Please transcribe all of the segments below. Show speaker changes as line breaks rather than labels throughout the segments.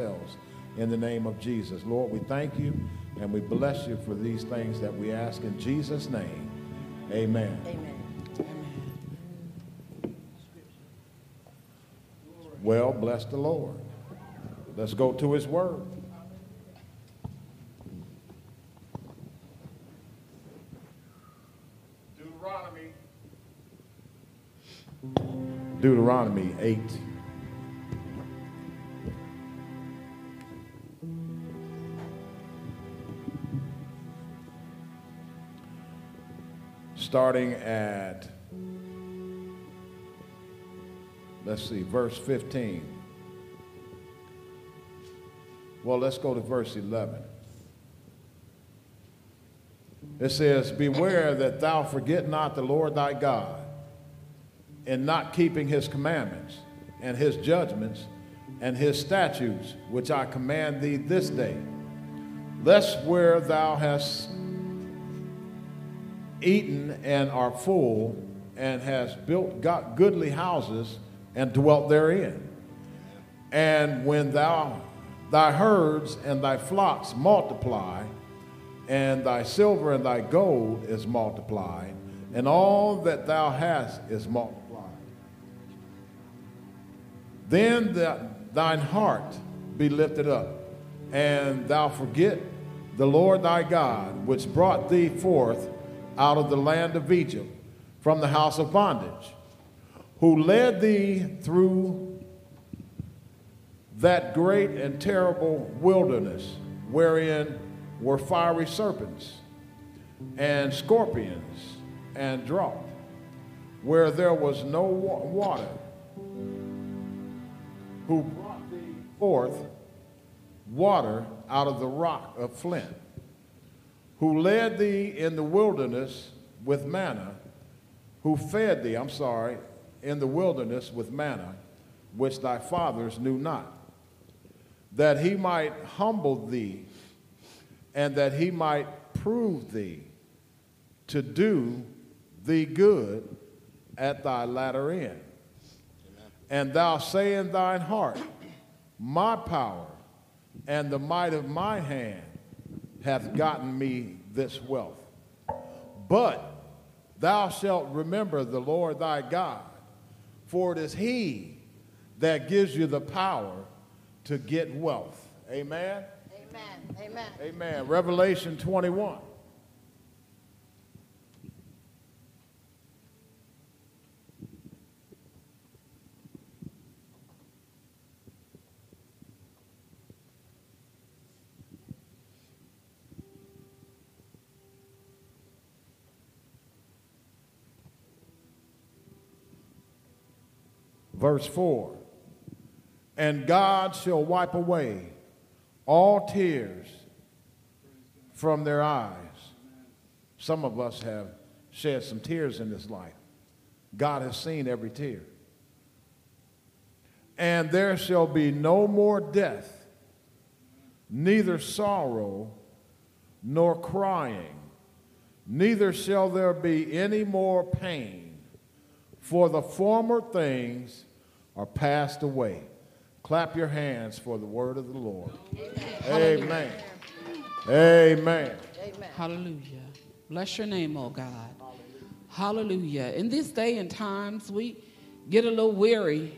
ourselves in the name of Jesus. Lord, we thank you and we bless you for these things that we ask in Jesus' name. Amen.
Amen.
Well, bless the Lord. Let's go to his word. Deuteronomy. Deuteronomy 8. Starting at let's see, verse 15. Well, let's go to verse 11. It says, Beware that thou forget not the Lord thy God, in not keeping his commandments and his judgments and his statutes, which I command thee this day, lest where thou hast eaten and are full, and has built got goodly houses, and dwelt therein. And when thou thy herds and thy flocks multiply, and thy silver and thy gold is multiplied, and all that thou hast is multiplied. Then the, thine heart be lifted up, and thou forget the Lord thy God, which brought thee forth out of the land of Egypt from the house of bondage who led thee through that great and terrible wilderness, wherein were fiery serpents and scorpions and drought, where there was no water, who brought thee forth water out of the rock of flint, who led thee in the wilderness with manna, who fed thee, I'm sorry, in the wilderness with manna, which thy fathers knew not, that he might humble thee, and that he might prove thee to do thee good at thy latter end. Amen. And thou say in thine heart, My power and the might of my hand hath gotten me this wealth. But thou shalt remember the Lord thy God for it is He that gives you the power to get wealth. Amen?
Amen. Amen.
Amen. Revelation 21. Verse 4 And God shall wipe away all tears from their eyes. Some of us have shed some tears in this life. God has seen every tear. And there shall be no more death, neither sorrow nor crying, neither shall there be any more pain, for the former things are passed away. Clap your hands for the word of the Lord. Amen. Amen.
Amen. Hallelujah. Bless your name, oh God. Hallelujah. In this day and times, we get a little weary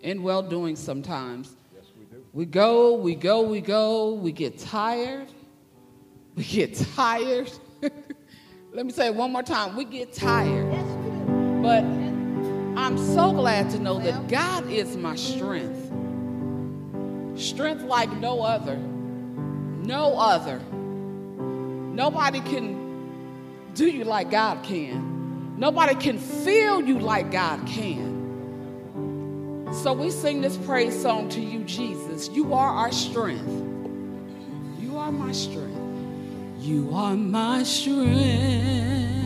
in well doing sometimes.
Yes, we do.
We go, we go, we go, we get tired. We get tired. Let me say it one more time. We get tired.
Yes, we do.
But I'm so glad to know that God is my strength. Strength like no other. No other. Nobody can do you like God can. Nobody can feel you like God can. So we sing this praise song to you, Jesus. You are our strength. You are my strength. You are my strength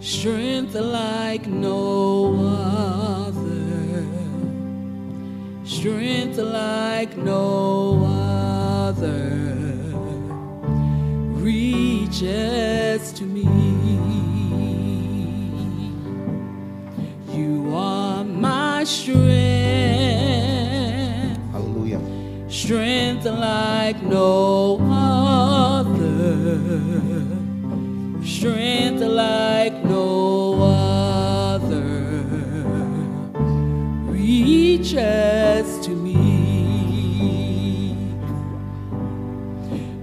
strength like no other, strength like no other reaches to me. You are my strength.
I
strength like no other, strength like to me.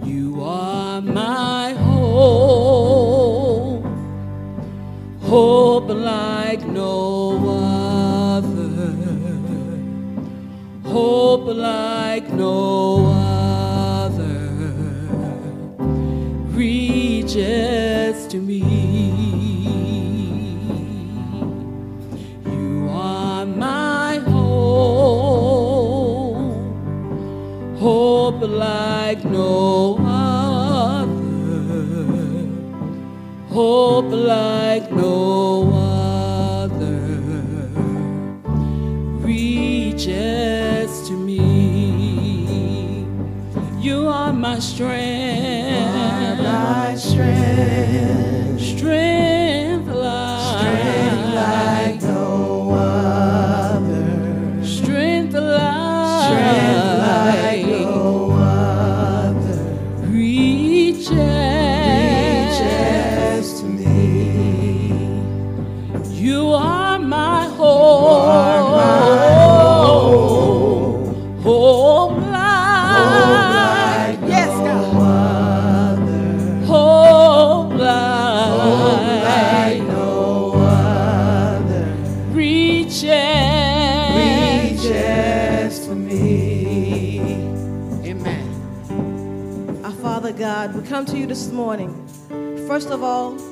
You are my hope, hope like no other, hope like no other reaches like no other, hope like no other reaches to me. You are my strength,
my strength,
strength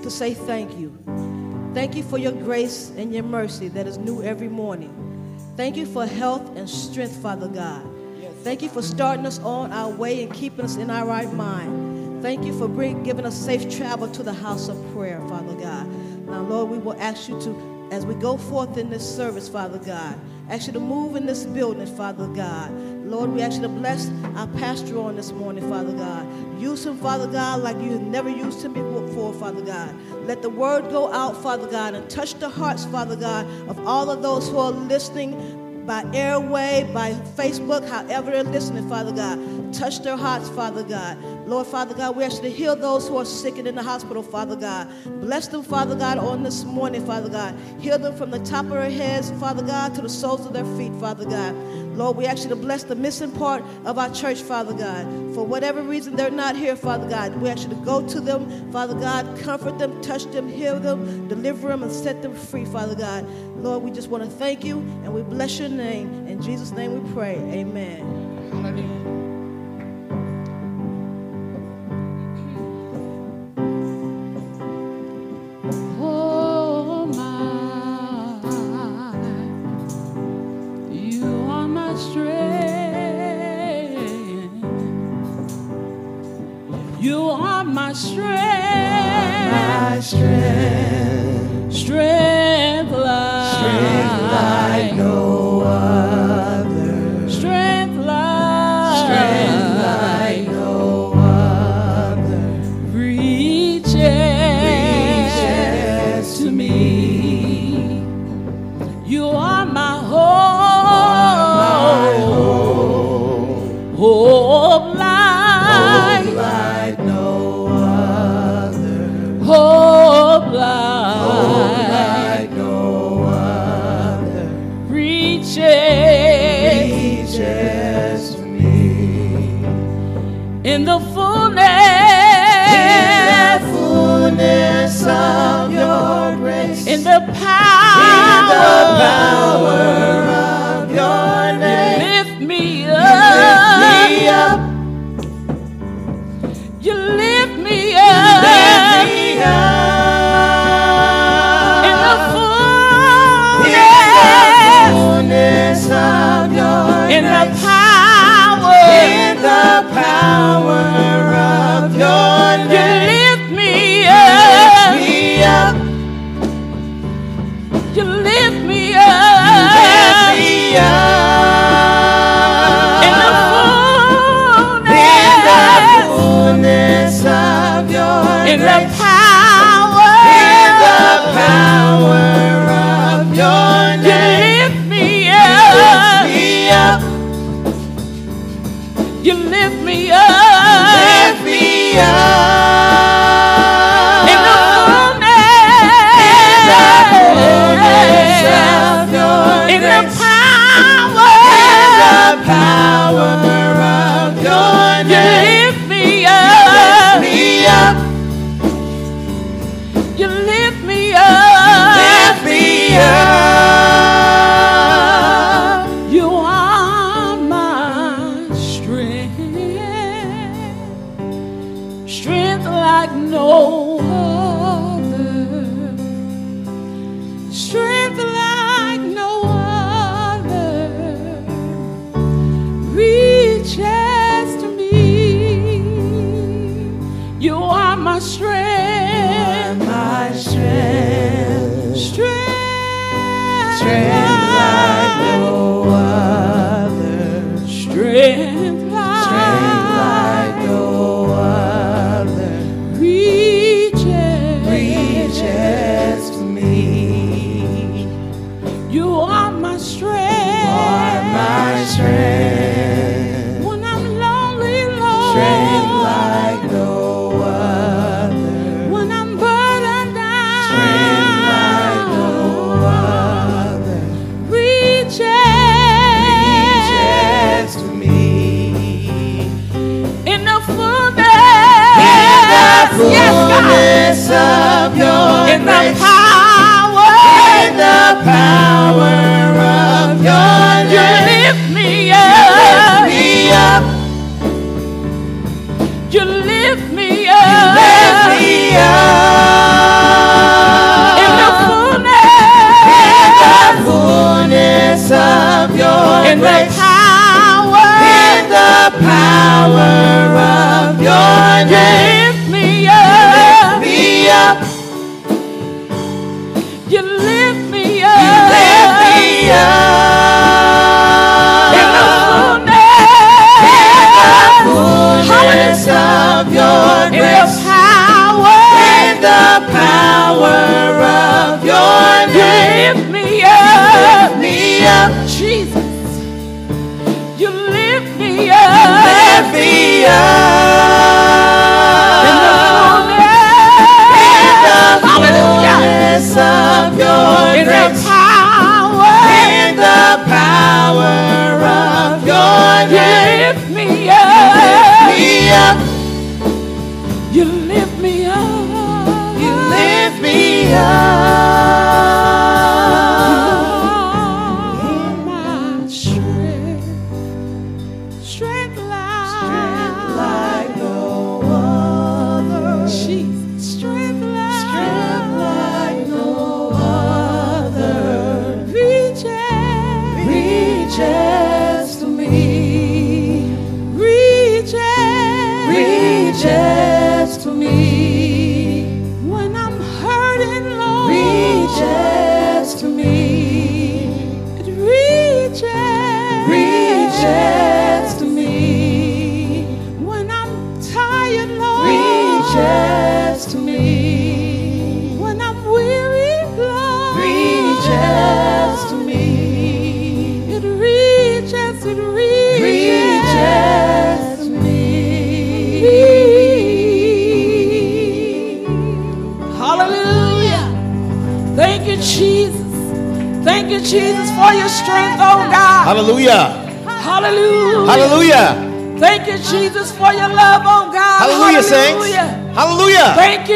to
say thank you. Thank you for your grace and your mercy that is new every morning. Thank you for health and strength, Father God. Thank you for starting us on our way and keeping us in our right mind. Thank you for bring, giving us safe travel to the house of prayer, Father God. Now, Lord, we will ask you to, as we go forth in this service, Father God, ask you to move in this building, Father God. Lord, we ask you to bless our pastor on this morning, Father God. Use him, Father God, like you never used him before, Father God. Let the word go out, Father God, and touch the hearts, Father God, of all of those who are listening by airway, by Facebook, however they're listening, Father God. Touch their hearts, Father God. Lord, Father God, we ask you to heal those who are sick and in the hospital, Father God. Bless them, Father God, on this morning, Father God. Heal them from the top of their heads, Father God, to the soles of their feet, Father God. Lord, we ask you to bless the missing part of our church, Father God. For whatever reason they're not here, Father God, we ask you to go to them, Father God, comfort them, touch them, heal them, deliver them, and set them free, Father God. Lord, we just want to thank you and we bless your name. In Jesus' name we pray. Amen.
Hallelujah. in the power,
in the power of your name.
Lift me up, lift me up. You lift me up, you lift me up. In the fullness, in the fullness
of your grace,
in the power,
in the power of your name.
Lift me up, lift me up.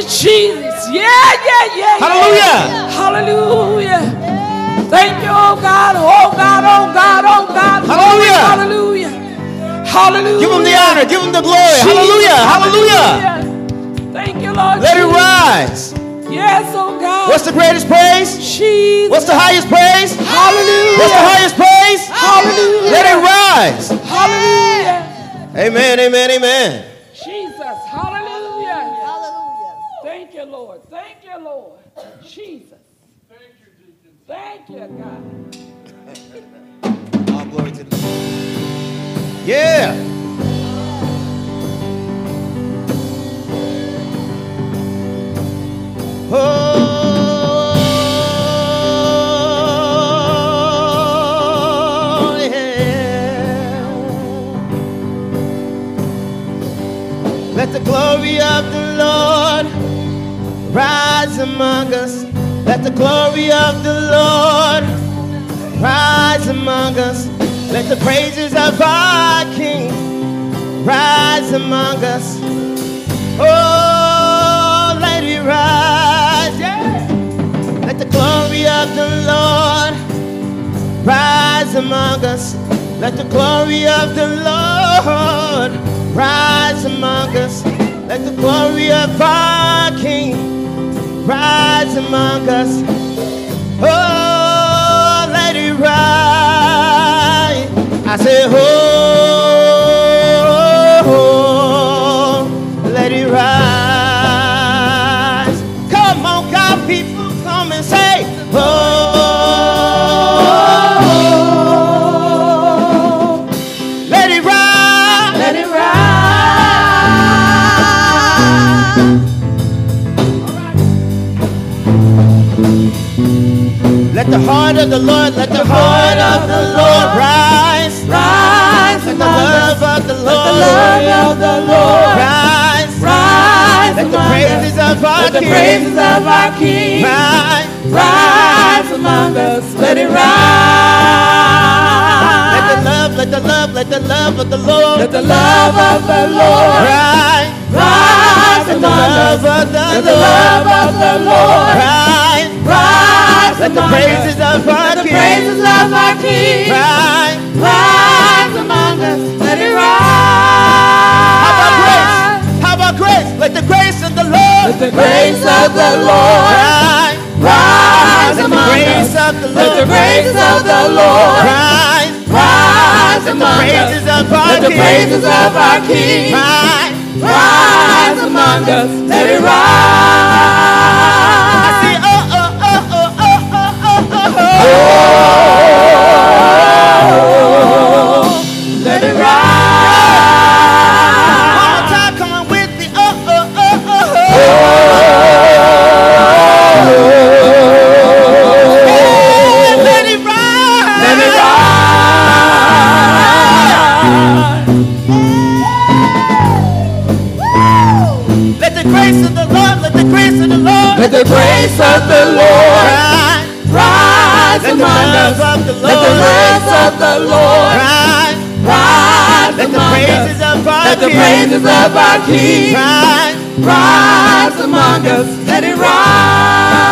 Jesus. Yeah, yeah, yeah.
Hallelujah.
Hallelujah. Thank you, oh God. Oh God, oh God, oh God.
Hallelujah.
Hallelujah. Hallelujah.
Give him the honor. Give him the glory.
Jesus.
Hallelujah. Hallelujah.
Thank you, Lord.
Let
Jesus.
it rise.
Yes, oh God.
What's the greatest praise?
Jesus.
What's the highest praise?
Hallelujah.
What's the highest praise?
Hallelujah.
Let it rise.
Hallelujah.
Amen, amen, amen.
Thank you, God.
All glory to the Lord. Yeah. Oh, yeah. Let the glory of the Lord rise among us let the glory of the Lord rise among us. Let the praises of our King rise among us. Oh, let it rise, yeah. Let the glory of the Lord rise among us. Let the glory of the Lord rise among us. Let the glory of our King rise among us. Oh, let it rise. I say, oh, the heart of the Lord, let the heart of the Lord rise.
Rise
Let the love of the Lord, let The
love of the Lord.
rise.
Rise
Let the praises of our
Let the
King
praises of our King
rise.
rise among us. Let it rise.
Let the love, let the love, let the love of the Lord
Let the love of the Lord
rise.
rise among us.
love
Let the love of the Lord
rise.
rise
Let the praises
us.
of our
Let the
King
praises of our King
rise.
rise among us. Let it rise.
How about grace? How about grace? Let the grace of the Lord
Let the grace of the Lord
rise.
rise
Let the
among us.
of the
Let the grace of the Lord
rise.
rise among us. Let the praises of our King
rise.
rise among us. Let it rise.
The grace of the Lord, Let the love of the Lord
of the Lord
rise.
rise
Let the
among
praises
us.
of our
Let the praises of our King
rise.
rise among us. Let it rise.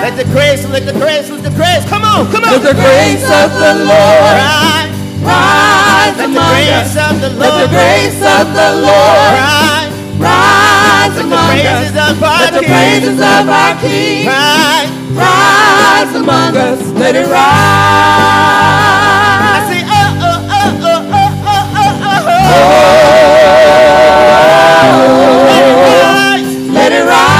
Let the grace, let the grace, let the grace. Come on, come on.
Let the grace of the Lord
rise.
rise
Let
among us. Let the grace of the Lord
rise.
Rise among us. Let the praises of our King
rise.
rise among us. Let it
I
rise.
see, oh, uh, oh, uh, oh, uh, oh, oh, oh, oh, oh, oh. Let it rise.
Let it rise.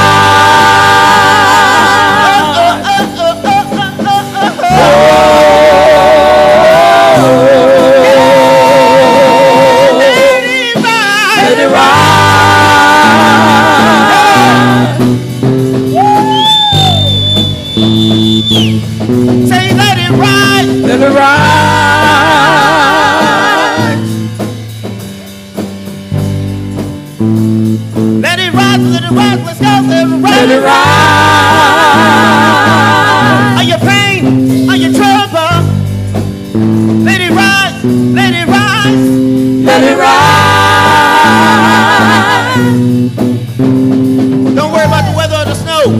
Or.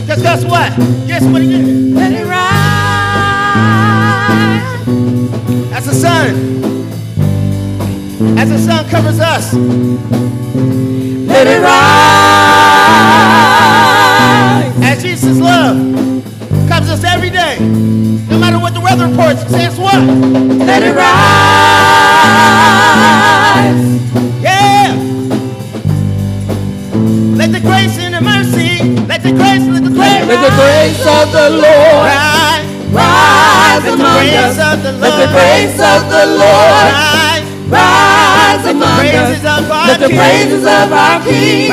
Because guess what? Guess what it is?
Let it rise.
As the sun. As the sun covers us.
Let it rise.
As Jesus' love covers us every day. No matter what the weather reports says what?
Let it rise.
Yeah. Let the grace mercy, let the grace, let the grace
Let the grace of the Lord
rise.
rise among us. Let the grace of the Lord
rise.
rise among us. Let the praises of our King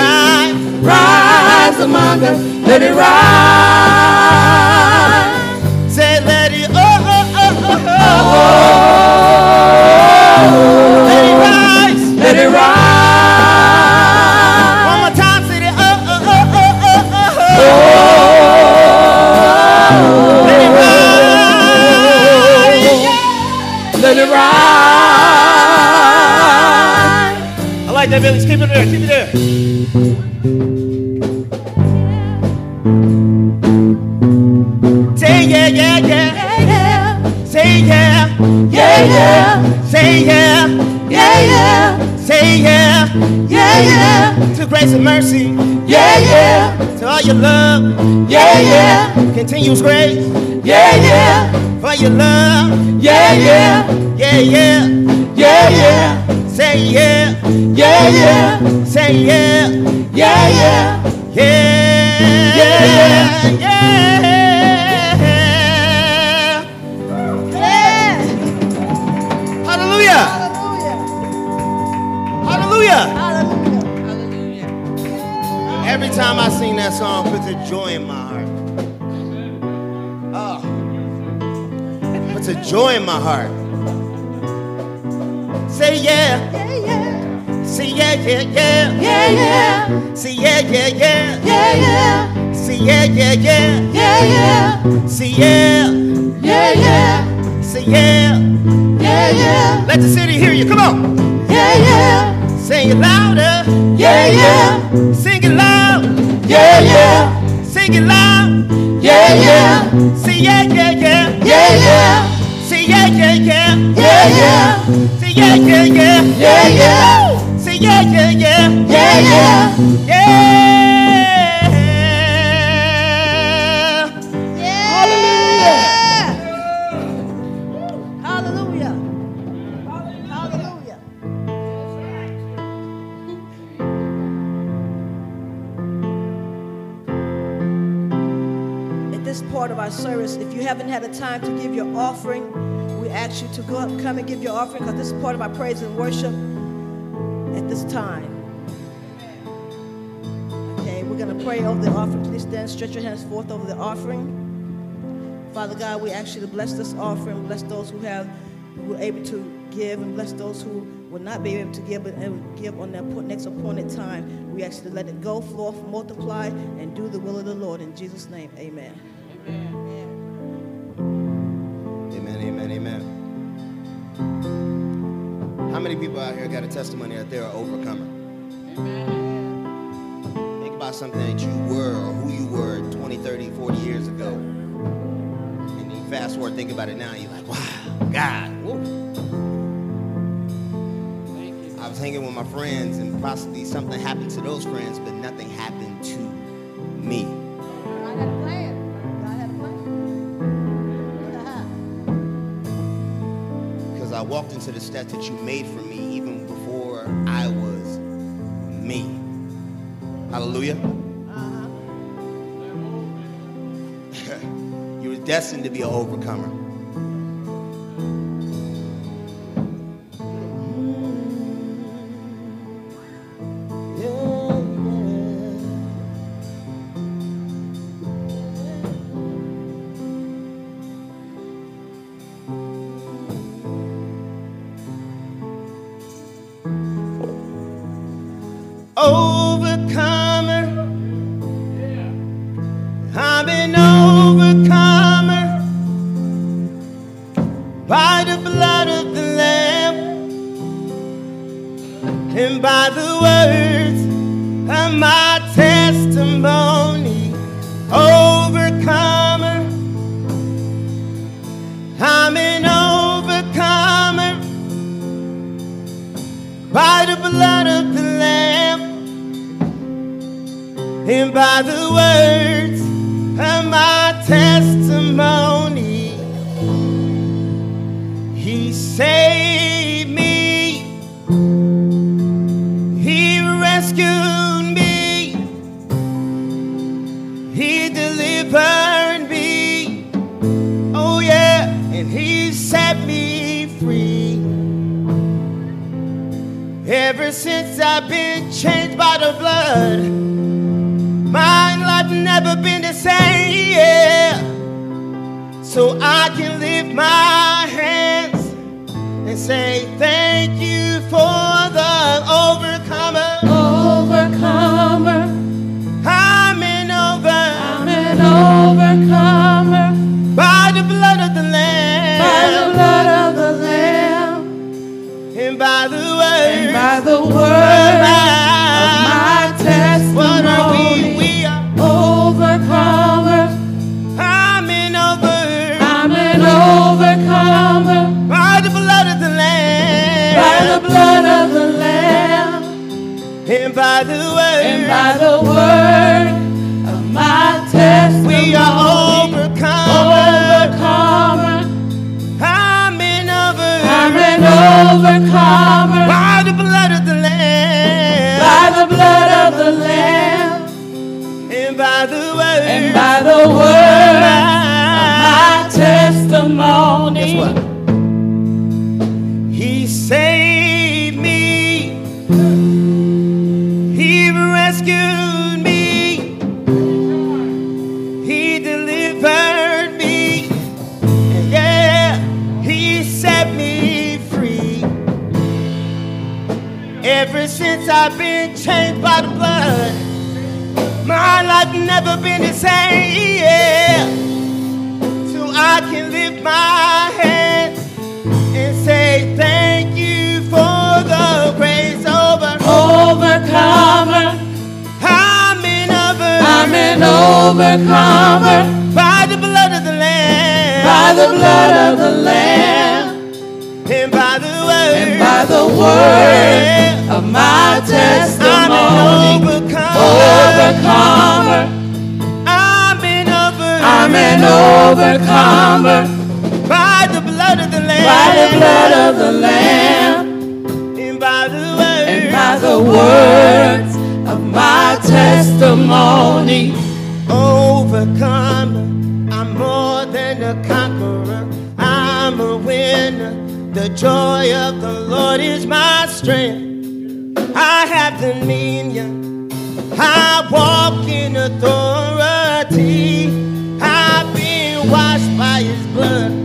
rise.
among us. Let it rise.
Say, let it, oh, oh, oh, oh, oh.
Oh, oh.
Let it rise.
let it rise.
Like Billy. Keep it there. Keep it there. Say yeah, yeah, yeah. Say yeah.
Yeah, yeah.
Say yeah.
Yeah, yeah.
Say yeah.
Yeah, yeah.
To grace and mercy.
Yeah, yeah.
To all your love.
Yeah, yeah.
Continuous grace.
Yeah, yeah.
For your love.
Yeah, yeah.
Yeah, yeah.
Yeah, yeah.
Say yeah.
Yeah, yeah.
Say yeah.
Yeah, yeah.
Yeah.
Yeah.
Yeah. Hallelujah. Every time I sing that song, puts a joy in my heart. Oh. Puts a joy in my heart. Say yeah.
Yeah, yeah.
Say yeah, yeah, yeah.
Yeah.
Say yeah, yeah, yeah.
Yeah, yeah.
Say yeah, yeah, yeah.
Yeah, yeah.
Say yeah.
Yeah, yeah.
Say yeah.
Yeah, yeah.
Let the city hear you. Come on.
Yeah, yeah.
Sing it louder.
Yeah, yeah.
Sing it loud.
Yeah, yeah.
Sing it loud.
Yeah, yeah.
Say yeah, yeah, yeah.
Yeah, yeah.
Say yeah, yeah, yeah.
Yeah, yeah.
Say yeah, yeah, yeah.
Yeah, yeah.
Yeah, yeah, yeah.
Yeah, yeah.
Yeah.
Hallelujah. Hallelujah. Hallelujah. At this part of our service, if you haven't had a time to give your offering, we ask you to go up, come and give your offering because this is part of our praise and worship at this time. Okay, we're going to pray over the offering. Please stand, stretch your hands forth over the offering. Father God, we ask you to bless this offering, bless those who have who are able to give, and bless those who will not be able to give, but give on their next appointed time. We ask you to let it go, flow, multiply, and do the will of the Lord. In Jesus' name, amen.
Amen, amen, amen. How many people out here got a testimony that they're an overcomer? Think about something that you were or who you were 20, 30, 40 years ago. And you fast forward, think about it now, you're like, wow, God. woo." I was hanging with my friends and possibly something happened to those friends, but nothing happened to me. Walked into the steps that you made for me even before I was me. Hallelujah. Uh-huh. you were destined to be an. Overcomer. By the word I've been changed by the blood, my life never been the same. Yeah so I can lift my hands and say thank you for the grace over.
Overcomer,
I'm in over
I'm an overcomer?
By the blood of the Lamb,
by the blood of the Lamb
by the word
of my testimony.
I'm an overcomer.
Overcomer,
I'm in over
I'm an overcomer
by the blood of the Lamb,
by the blood of the Lamb
and by the word,
and by the words of my testimony.
overcomer. I'm more than a conqueror. I'm a winner. The joy of the Lord is my strength. I have dominion. I walk in authority. I've been washed by His blood.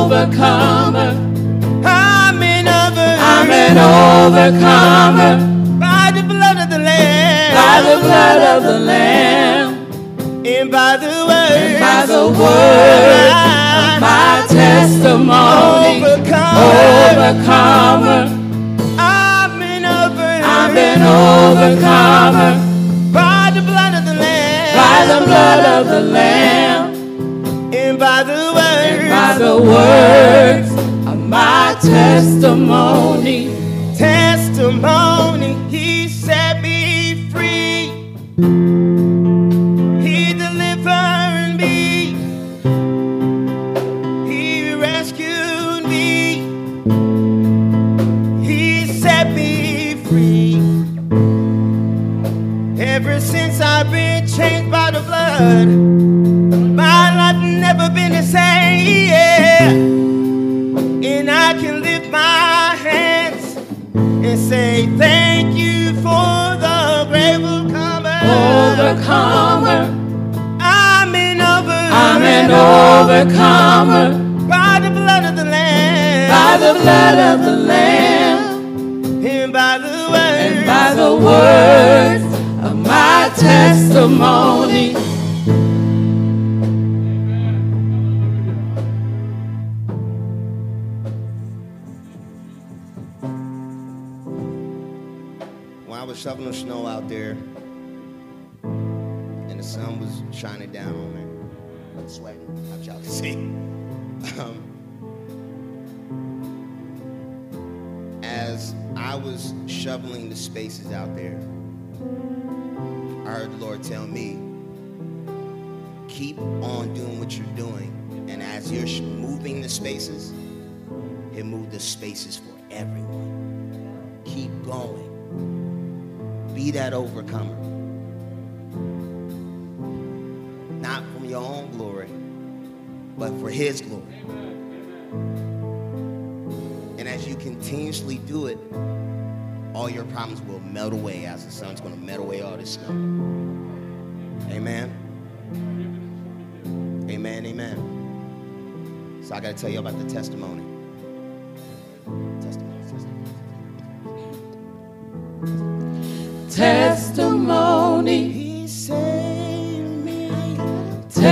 Overcomer, I'm an over.
I'm an overcomer
By the blood of the Lamb.
by the blood of the Lamb
And by the word.
by the word of my testimony.
Overcomer.
Overcomer,
I'm an over.
I'm an overcomer
By the blood of the Lamb.
by the blood of the Lamb
the
words of my testimony.
testimony. He set me free. He delivered me. He rescued me. He set me free. Ever since I've been changed by the blood, my life never been the same. Say thank you for the grave overcomer.
Overcomer,
I'm an over.
I'm an overcomer
by the blood of the Lamb
by the blood of the Lamb
and by the word.
and by the words of my testimony.
Was shining down on me, I'm sweating. Not y'all can see. Um, as I was shoveling the spaces out there, I heard the Lord tell me, keep on doing what you're doing. And as you're moving the spaces, He'll move the spaces for everyone. Keep going. Be that overcomer. your own glory, but for His glory. And as you continuously do it, all your problems will melt away as the sun's going to melt away all this snow. Amen. Amen. Amen. So I got to tell you about the testimony. Testimony. Testimony.
testimony.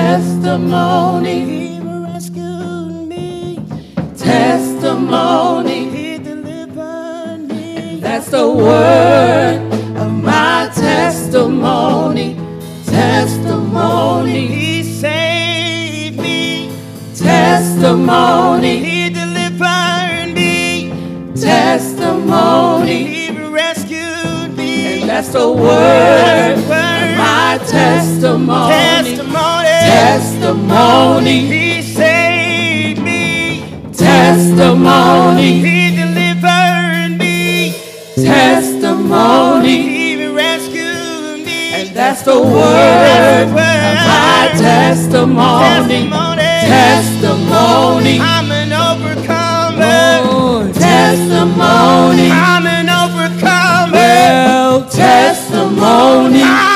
Testimony.
He rescued me.
Testimony.
He delivered me.
That's the word of my testimony. Testimony.
He saved me.
Testimony.
He delivered me.
Testimony.
He rescued me.
And that's the word of my testimony.
testimony.
Testimony.
He saved me.
Testimony.
He delivered me.
Testimony.
He rescued me.
And that's the word of my testimony. Testimony.
I'm an overcomer.
Oh, testimony.
I'm an overcomer.
Well, testimony.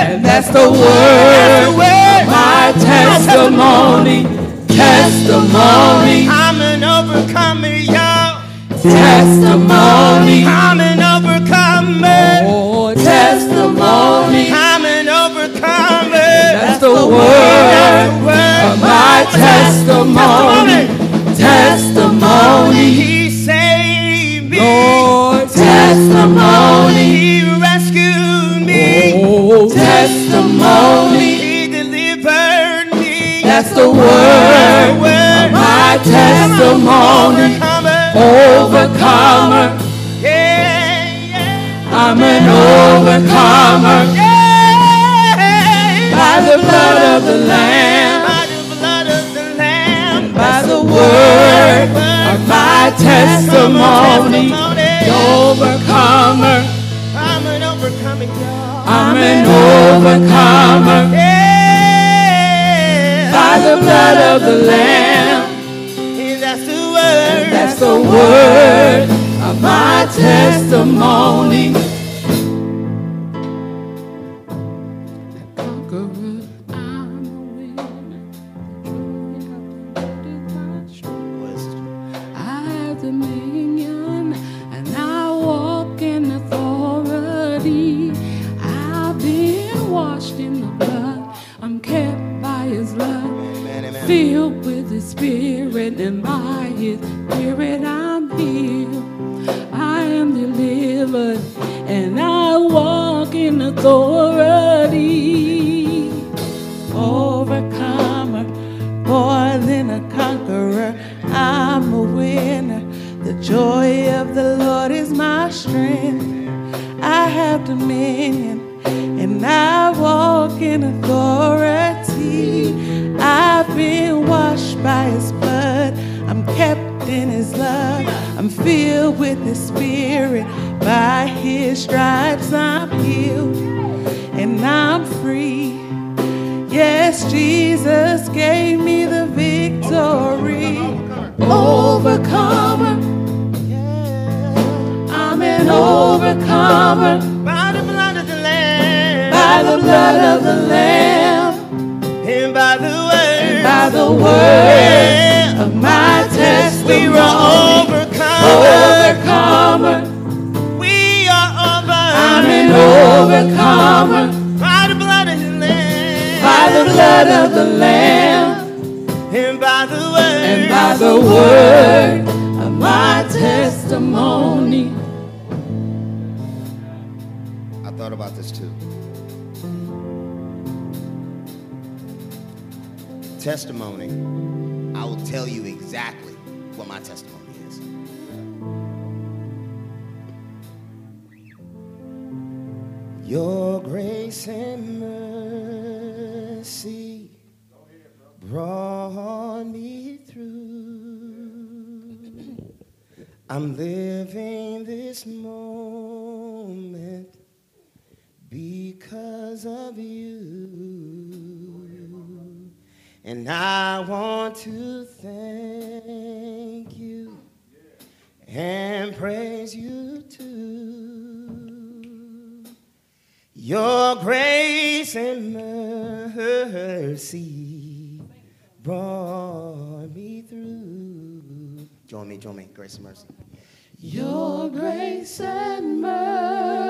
I'm an overcomer.
And that's the word my testimony. Testimony.
I'm an overcomer, y'all.
Testimony.
I'm an overcomer.
Oh, testimony.
I'm an overcomer.
That's the word my testimony. Testimony. The word of my testimony. Overcomer.
Yeah, yeah.
I'm an overcomer by the blood of the Lamb,
By the blood of the Lamb.
by the word of my testimony. Overcomer.
I'm an overcomer.
I'm an overcomer. By the blood of the Lamb.
Yeah, that's the word.
That's the word of my testimony. I'm
living this moment because of you. And I want to thank you and praise you too. Your grace and mercy brought join me. Grace and mercy.
Your grace and mercy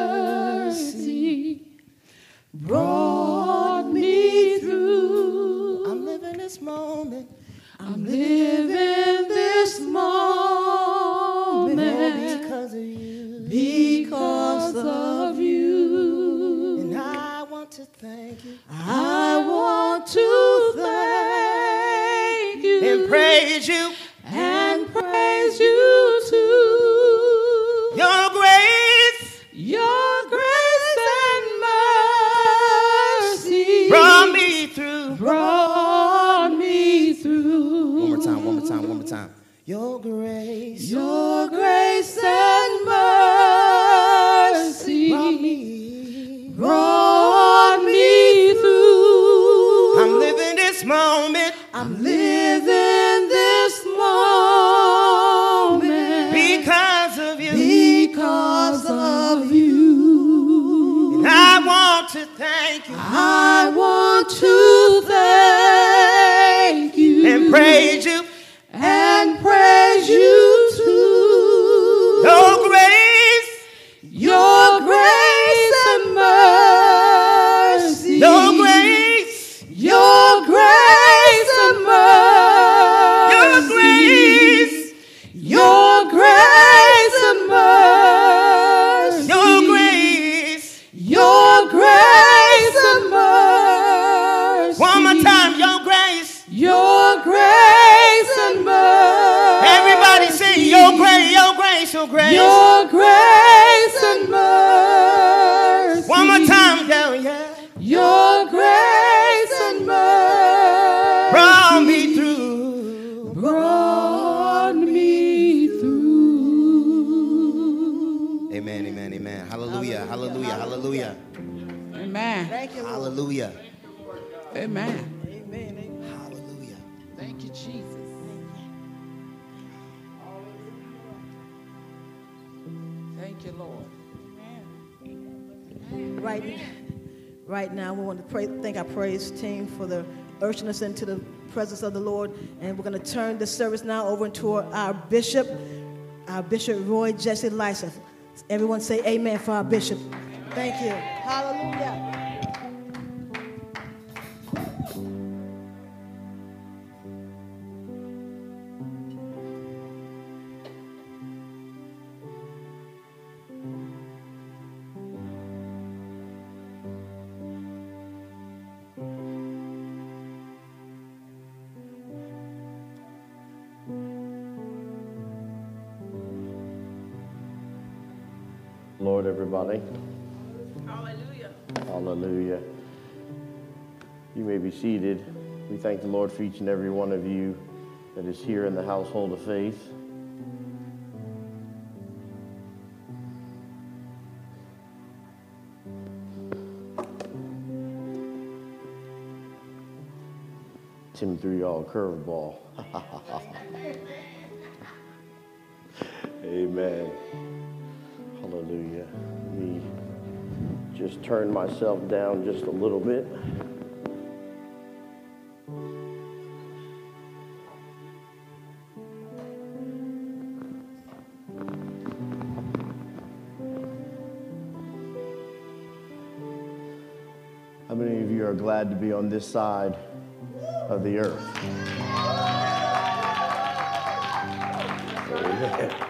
the urging us into the presence of the Lord. And we're going to turn the service now over into our bishop, our Bishop Roy Jesse Lisath. Everyone say amen for our bishop. Thank you.
Lord, everybody. Hallelujah. Hallelujah. You may be seated. We thank the Lord for each and every one of you that is here in the household of faith. Tim threw y'all a curveball. Amen. Hallelujah. Me just turn myself down just a little bit. How many of you are glad to be on this side of the earth? Amen.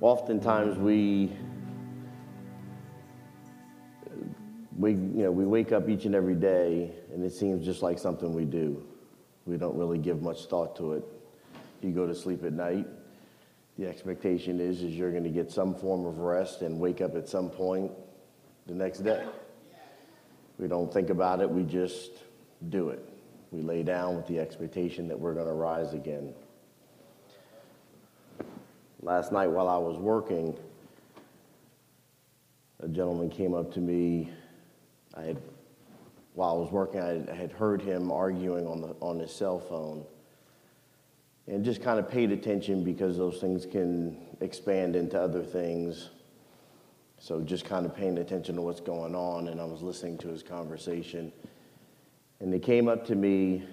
Oftentimes we we you know we wake up each and every day and it seems just like something we do. We don't really give much thought to it. You go to sleep at night. The expectation is is you're going to get some form of rest and wake up at some point the next day. We don't think about it, we just do it. We lay down with the expectation that we're going to rise again. Last night while I was working, a gentleman came up to me. I had, while I was working, I had heard him arguing on, the, on his cell phone and just kind of paid attention because those things can expand into other things. So just kind of paying attention to what's going on, and I was listening to his conversation. And they came up to me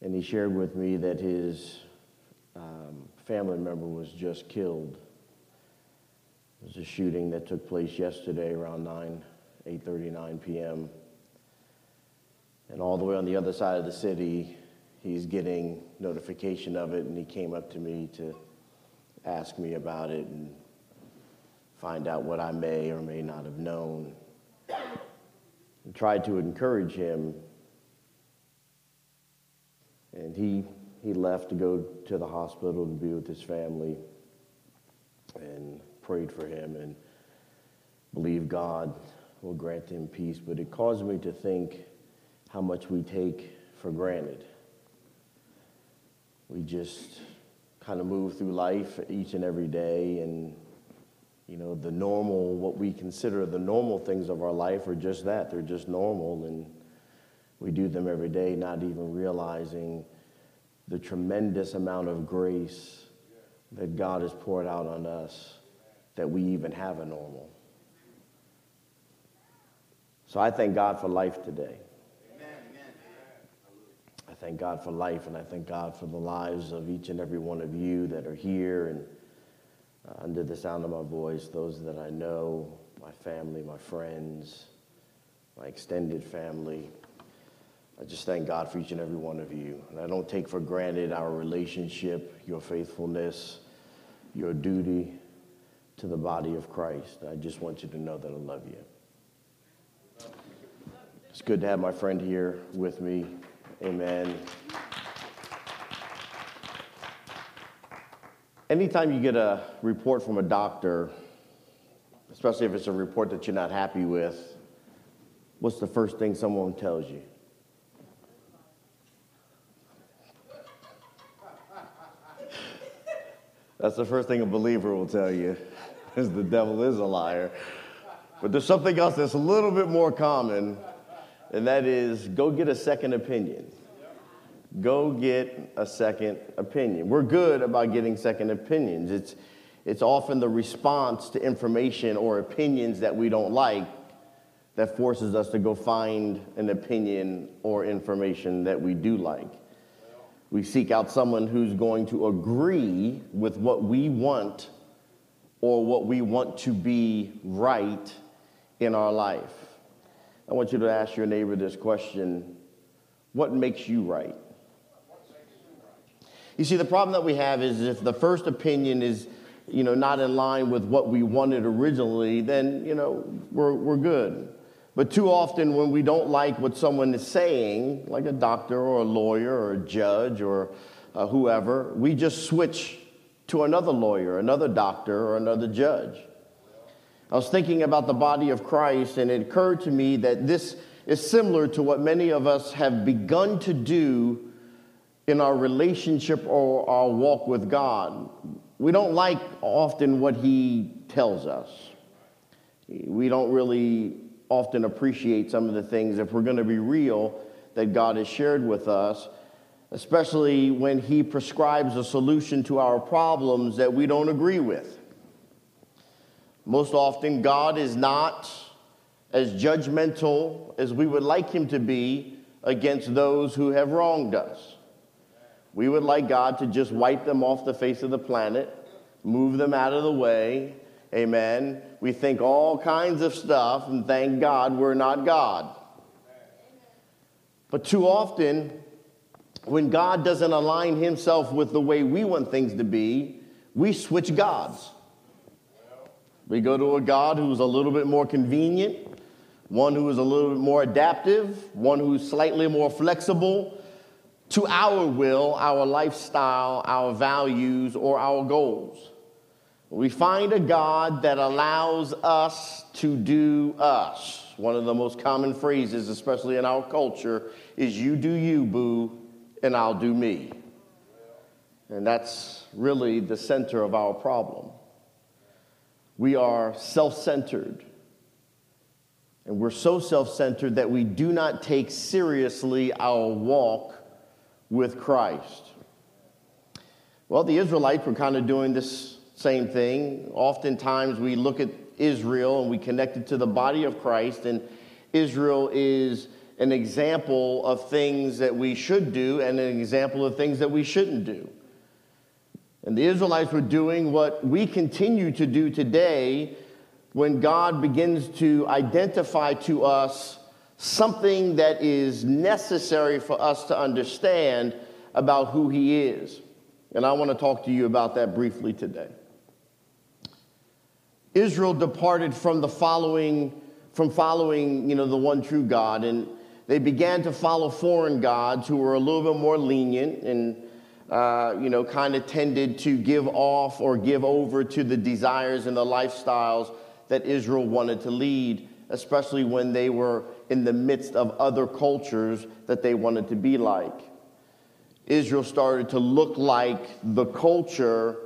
and he shared with me that his um, family member was just killed. It was a shooting that took place yesterday around 9, 8.39 p.m. And all the way on the other side of the city, he's getting notification of it, and he came up to me to ask me about it and find out what I may or may not have known. And tried to encourage him. And he, he left to go to the hospital to be with his family and prayed for him and believed God will grant him peace. But it caused me to think how much we take for granted. We just kind of move through life each and every day and you know the normal what we consider the normal things of our life are just that they're just normal and we do them every day not even realizing the tremendous amount of grace that god has poured out on us that we even have a normal so i thank god for life today I thank God for life, and I thank God for the lives of each and every one of you that are here and uh, under the sound of my voice, those that I know, my family, my friends, my extended family. I just thank God for each and every one of you. And I don't take for granted our relationship, your faithfulness, your duty to the body of Christ. I just want you to know that I love you. It's good to have my friend here with me. Amen. Anytime you get a report from a doctor, especially if it's a report that you're not happy with, what's the first thing someone tells you? That's the first thing a believer will tell you, is the devil is a liar. But there's something else that's a little bit more common, and that is go get a second opinion. Go get a second opinion. We're good about getting second opinions. It's, it's often the response to information or opinions that we don't like that forces us to go find an opinion or information that we do like. We seek out someone who's going to agree with what we want or what we want to be right in our life. I want you to ask your neighbor this question What makes you right? You see, the problem that we have is if the first opinion is, you know, not in line with what we wanted originally, then, you know, we're, we're good. But too often when we don't like what someone is saying, like a doctor or a lawyer or a judge or uh, whoever, we just switch to another lawyer, another doctor, or another judge. I was thinking about the body of Christ, and it occurred to me that this is similar to what many of us have begun to do in our relationship or our walk with God. We don't like often what He tells us. We don't really often appreciate some of the things, if we're going to be real, that God has shared with us, especially when He prescribes a solution to our problems that we don't agree with. Most often, God is not as judgmental as we would like Him to be against those who have wronged us. We would like God to just wipe them off the face of the planet, move them out of the way. Amen. We think all kinds of stuff, and thank God we're not God. But too often, when God doesn't align himself with the way we want things to be, we switch gods. We go to a God who's a little bit more convenient, one who is a little bit more adaptive, one who's slightly more flexible, to our will, our lifestyle, our values, or our goals. We find a God that allows us to do us. One of the most common phrases, especially in our culture, is you do you, boo, and I'll do me. And that's really the center of our problem. We are self centered. And we're so self centered that we do not take seriously our walk with Christ. Well, the Israelites were kind of doing this same thing. Oftentimes we look at Israel and we connect it to the body of Christ, and Israel is an example of things that we should do and an example of things that we shouldn't do. And the Israelites were doing what we continue to do today when God begins to identify to us something that is necessary for us to understand about who He is. And I want to talk to you about that briefly today. Israel departed from the following, from following, you know, the one true God, and they began to follow foreign gods who were a little bit more lenient and, uh, you know, kind of tended to give off or give over to the desires and the lifestyles that Israel wanted to lead, especially when they were in the midst of other cultures that they wanted to be like. Israel started to look like the culture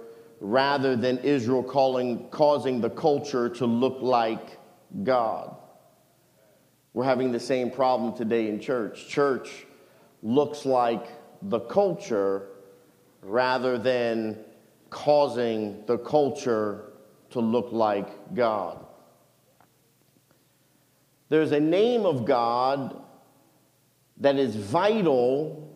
rather than Israel calling, causing the culture to look like God. We're having the same problem today in church. Church looks like the culture rather than causing the culture to look like God. There's a name of God that is vital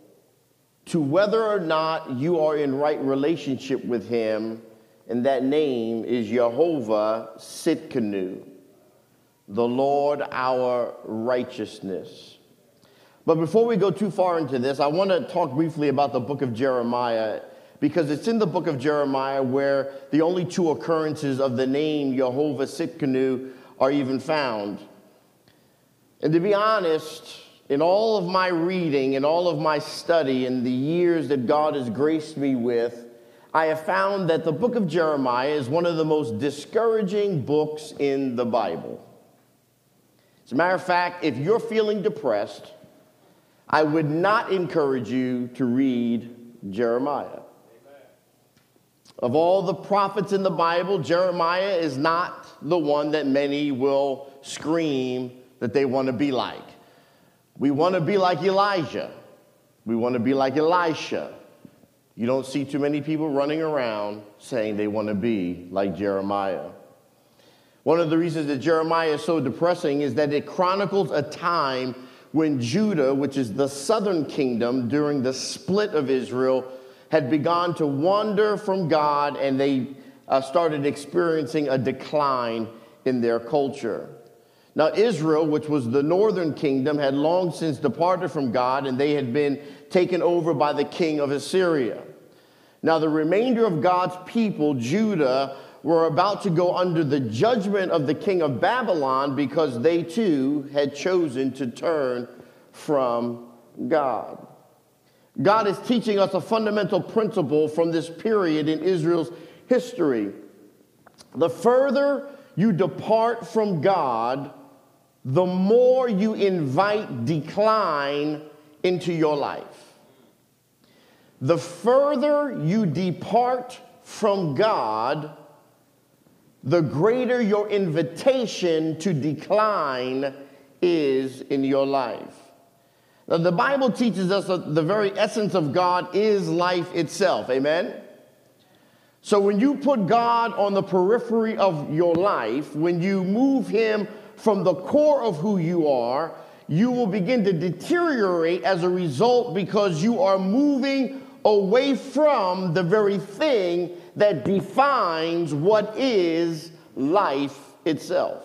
to whether or not you are in right relationship with him, and that name is Jehovah Tsidkenu, the Lord our righteousness. But before we go too far into this, I want to talk briefly about the book of Jeremiah because it's in the book of Jeremiah where the only two occurrences of the name Jehovah Tsidkenu are even found. And to be honest, in all of my reading and all of my study in the years that God has graced me with, I have found that the book of Jeremiah is one of the most discouraging books in the Bible. As a matter of fact, if you're feeling depressed, I would not encourage you to read Jeremiah. Of all the prophets in the Bible, Jeremiah is not the one that many will scream that they want to be like. We want to be like Elijah. We want to be like Elisha. You don't see too many people running around saying they want to be like Jeremiah. One of the reasons that Jeremiah is so depressing is that it chronicles a time when Judah, which is the southern kingdom during the split of Israel, had begun to wander from God and they uh, started experiencing a decline in their culture. Now, Israel, which was the northern kingdom, had long since departed from God and they had been taken over by the king of Assyria. Now, the remainder of God's people, Judah, were about to go under the judgment of the king of Babylon because they too had chosen to turn from God. God is teaching us a fundamental principle from this period in Israel's history. The further you depart from God, the more you invite decline into your life. The further you depart from God, the greater your invitation to decline is in your life. Now, the Bible teaches us that the very essence of God is life itself. Amen? So, when you put God on the periphery of your life, when you move Him from the core of who you are, you will begin to deteriorate as a result because you are moving away from the very thing that defines what is life itself.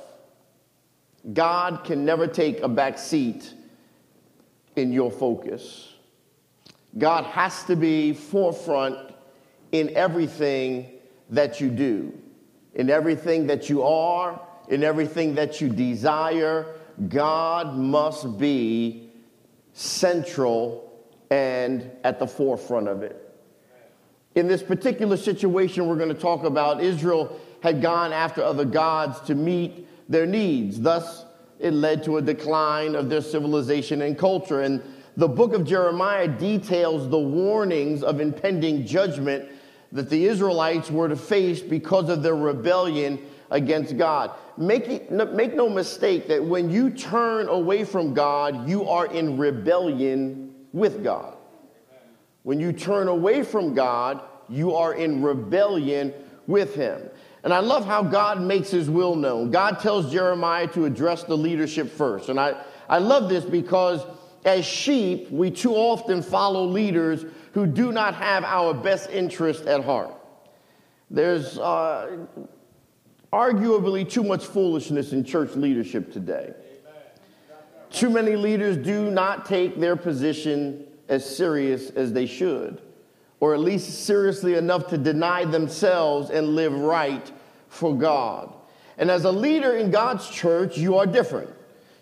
God can never take a back seat in your focus. God has to be forefront in everything that you do, in everything that you are, in everything that you desire, God must be central and at the forefront of it. In this particular situation we're going to talk about, Israel had gone after other gods to meet their needs. Thus, it led to a decline of their civilization and culture. And the book of Jeremiah details the warnings of impending judgment that the Israelites were to face because of their rebellion against God. Make, it, make no mistake that when you turn away from God, you are in rebellion with God. When you turn away from God, you are in rebellion with Him. And I love how God makes His will known. God tells Jeremiah to address the leadership first. And I, I love this because as sheep, we too often follow leaders who do not have our best interest at heart. There's uh, arguably too much foolishness in church leadership today. Too many leaders do not take their position as serious as they should, or at least seriously enough to deny themselves and live right for God. And as a leader in God's church, you are different.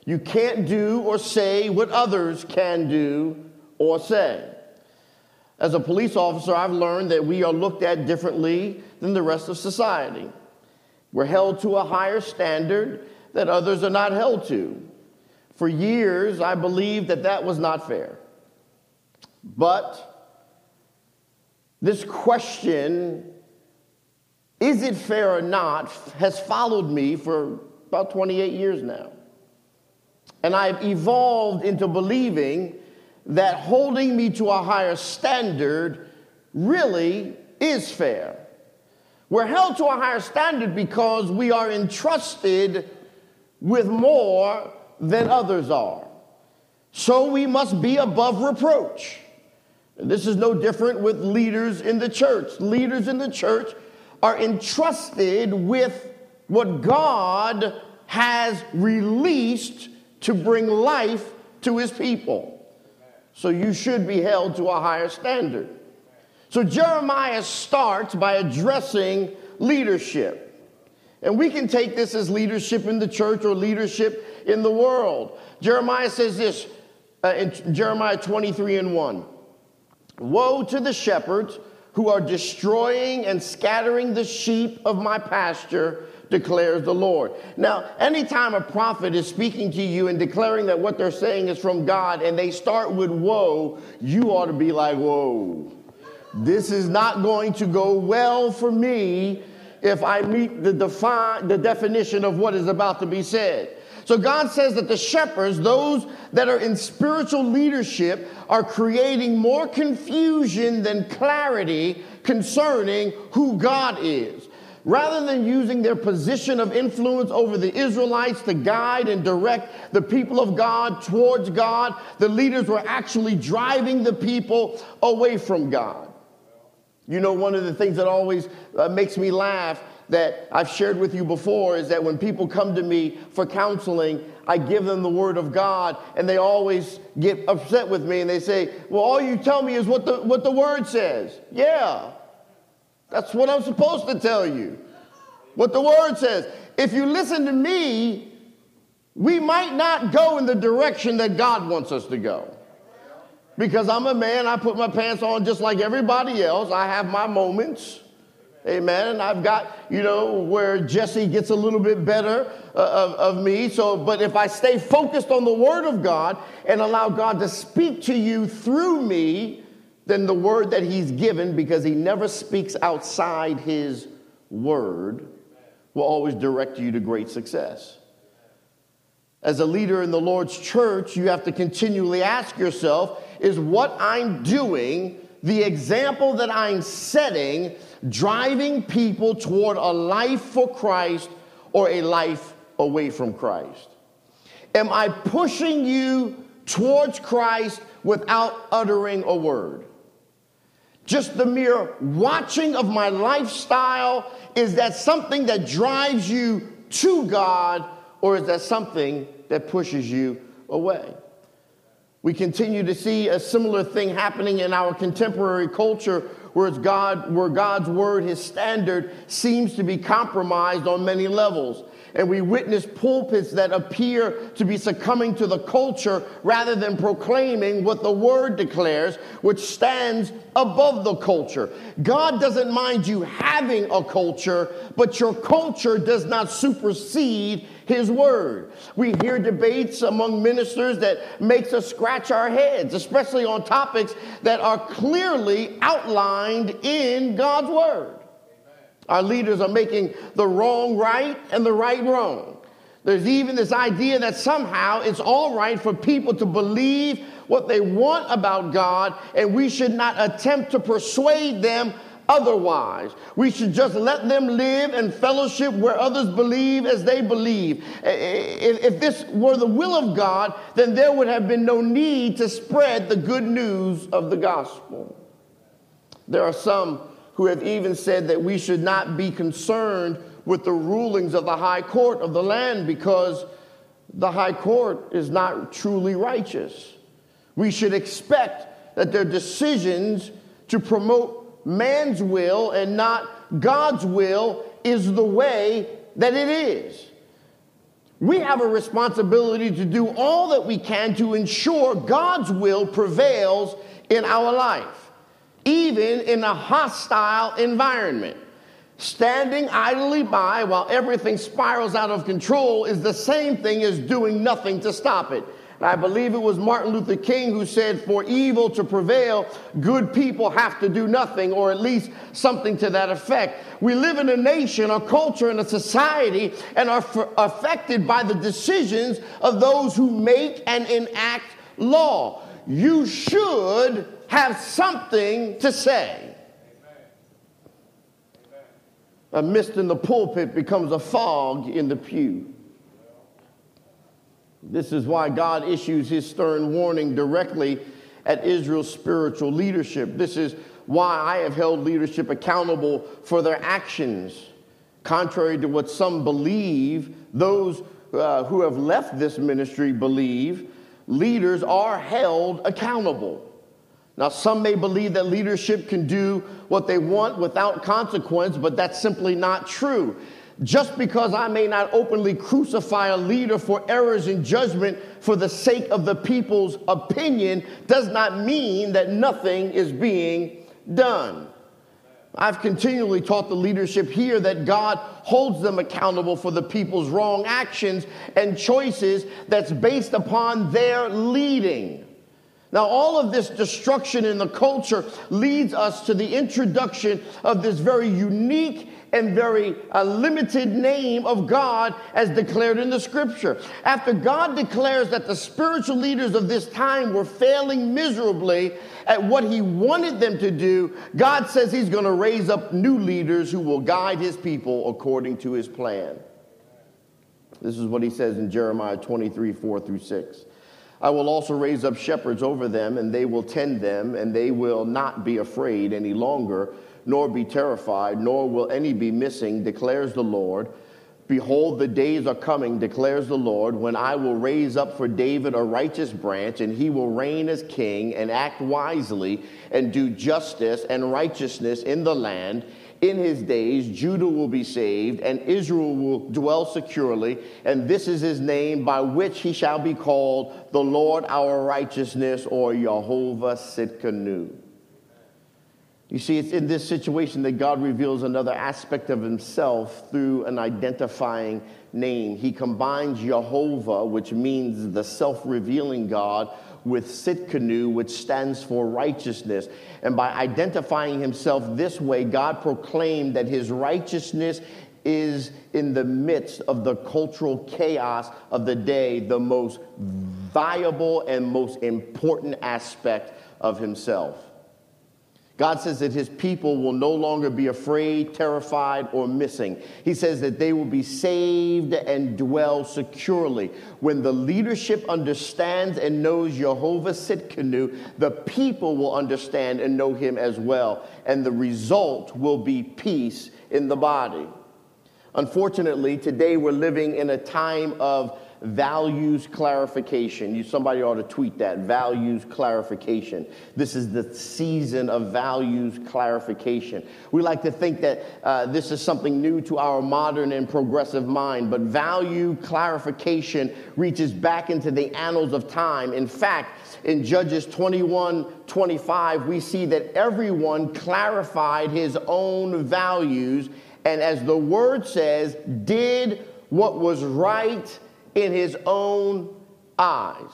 You can't do or say what others can do or say. As a police officer, I've learned that we are looked at differently than the rest of society. We're held to a higher standard that others are not held to. For years, I believed that that was not fair. But this question, is it fair or not, has followed me for about 28 years now. And I've evolved into believing that holding me to a higher standard really is fair. We're held to a higher standard because we are entrusted with more than others are. So we must be above reproach. And this is no different with leaders in the church. Leaders in the church are entrusted with what God has released to bring life to his people. So you should be held to a higher standard. So Jeremiah starts by addressing leadership. And we can take this as leadership in the church or leadership in the world. Jeremiah says this uh, in Jeremiah 23 and 1 Woe to the shepherds who are destroying and scattering the sheep of my pasture, declares the Lord. Now, anytime a prophet is speaking to you and declaring that what they're saying is from God and they start with woe, you ought to be like, whoa. This is not going to go well for me if I meet the, defi- the definition of what is about to be said. So God says that the shepherds, those that are in spiritual leadership, are creating more confusion than clarity concerning who God is. Rather than using their position of influence over the Israelites to guide and direct the people of God towards God, the leaders were actually driving the people away from God. You know, one of the things that always uh, makes me laugh that I've shared with you before is that when people come to me for counseling, I give them the word of God and they always get upset with me and they say, Well, all you tell me is what the, what the word says. Yeah, that's what I'm supposed to tell you. What the word says. If you listen to me, we might not go in the direction that God wants us to go because I'm a man. I put my pants on just like everybody else. I have my moments. Amen. And I've got, you know, where Jesse gets a little bit better uh, of, of me. So, but if I stay focused on the Word of God and allow God to speak to you through me, then the word that He's given, because He never speaks outside His Word, will always direct you to great success. As a leader in the Lord's church, you have to continually ask yourself is what I'm doing, the example that I'm setting, driving people toward a life for Christ or a life away from Christ? Am I pushing you towards Christ without uttering a word? Just the mere watching of my lifestyle, is that something that drives you to God or is that something that pushes you away? We continue to see a similar thing happening in our contemporary culture where, God, where God's word, his standard, seems to be compromised on many levels. And we witness pulpits that appear to be succumbing to the culture rather than proclaiming what the word declares, which stands above the culture. God doesn't mind you having a culture, but your culture does not supersede his word. We hear debates among ministers that makes us scratch our heads, especially on topics that are clearly outlined in God's word. Our leaders are making the wrong right and the right wrong. There's even this idea that somehow it's all right for people to believe what they want about God, and we should not attempt to persuade them otherwise. We should just let them live and fellowship where others believe as they believe. If this were the will of God, then there would have been no need to spread the good news of the gospel. There are some who have even said that we should not be concerned with the rulings of the high court of the land because the high court is not truly righteous. We should expect that their decisions to promote man's will and not God's will is the way that it is. We have a responsibility to do all that we can to ensure God's will prevails in our life, even in a hostile environment. Standing idly by while everything spirals out of control is the same thing as doing nothing to stop it. And I believe it was Martin Luther King who said, For evil to prevail, good people have to do nothing, or at least something to that effect. We live in a nation, a culture, and a society, and are f- affected by the decisions of those who make and enact law. You should have something to say. A mist in the pulpit becomes a fog in the pew. This is why God issues his stern warning directly at Israel's spiritual leadership. This is why I have held leadership accountable for their actions. Contrary to what some believe, those uh, who have left this ministry believe, leaders are held accountable. Now, some may believe that leadership can do what they want without consequence, but that's simply not true. Just because I may not openly crucify a leader for errors in judgment for the sake of the people's opinion does not mean that nothing is being done. I've continually taught the leadership here that God holds them accountable for the people's wrong actions and choices that's based upon their leading. Now, all of this destruction in the culture leads us to the introduction of this very unique and very uh, limited name of God as declared in the scripture. After God declares that the spiritual leaders of this time were failing miserably at what he wanted them to do, God says he's going to raise up new leaders who will guide his people according to his plan. This is what he says in Jeremiah 23 4 through 6. I will also raise up shepherds over them, and they will tend them, and they will not be afraid any longer, nor be terrified, nor will any be missing, declares the Lord. Behold, the days are coming, declares the Lord, when I will raise up for David a righteous branch, and he will reign as king and act wisely and do justice and righteousness in the land in his days, Judah will be saved, and Israel will dwell securely, and this is his name by which he shall be called the Lord our righteousness, or Jehovah Tsidkenu. You see, it's in this situation that God reveals another aspect of himself through an identifying name. He combines Jehovah, which means the self revealing God, with Tsidkenu, which stands for righteousness. And by identifying himself this way, God proclaimed that his righteousness is in the midst of the cultural chaos of the day the most viable and most important aspect of himself. God says that his people will no longer be afraid, terrified, or missing. He says that they will be saved and dwell securely. When the leadership understands and knows Jehovah Tsidkenu, the people will understand and know him as well. And the result will be peace in the body. Unfortunately, today we're living in a time of values clarification. You, somebody ought to tweet that values clarification. This is the season of values clarification. We like to think that uh, this is something new to our modern and progressive mind, but value clarification reaches back into the annals of time. In fact, in Judges 21 25, we see that everyone clarified his own values and, as the word says, did what was right in his own eyes.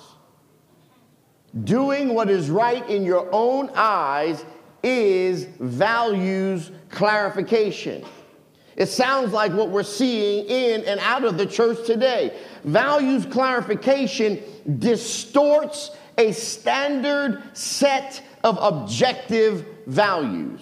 Doing what is right in your own eyes is values clarification. It sounds like what we're seeing in and out of the church today. Values clarification distorts a standard set of objective values.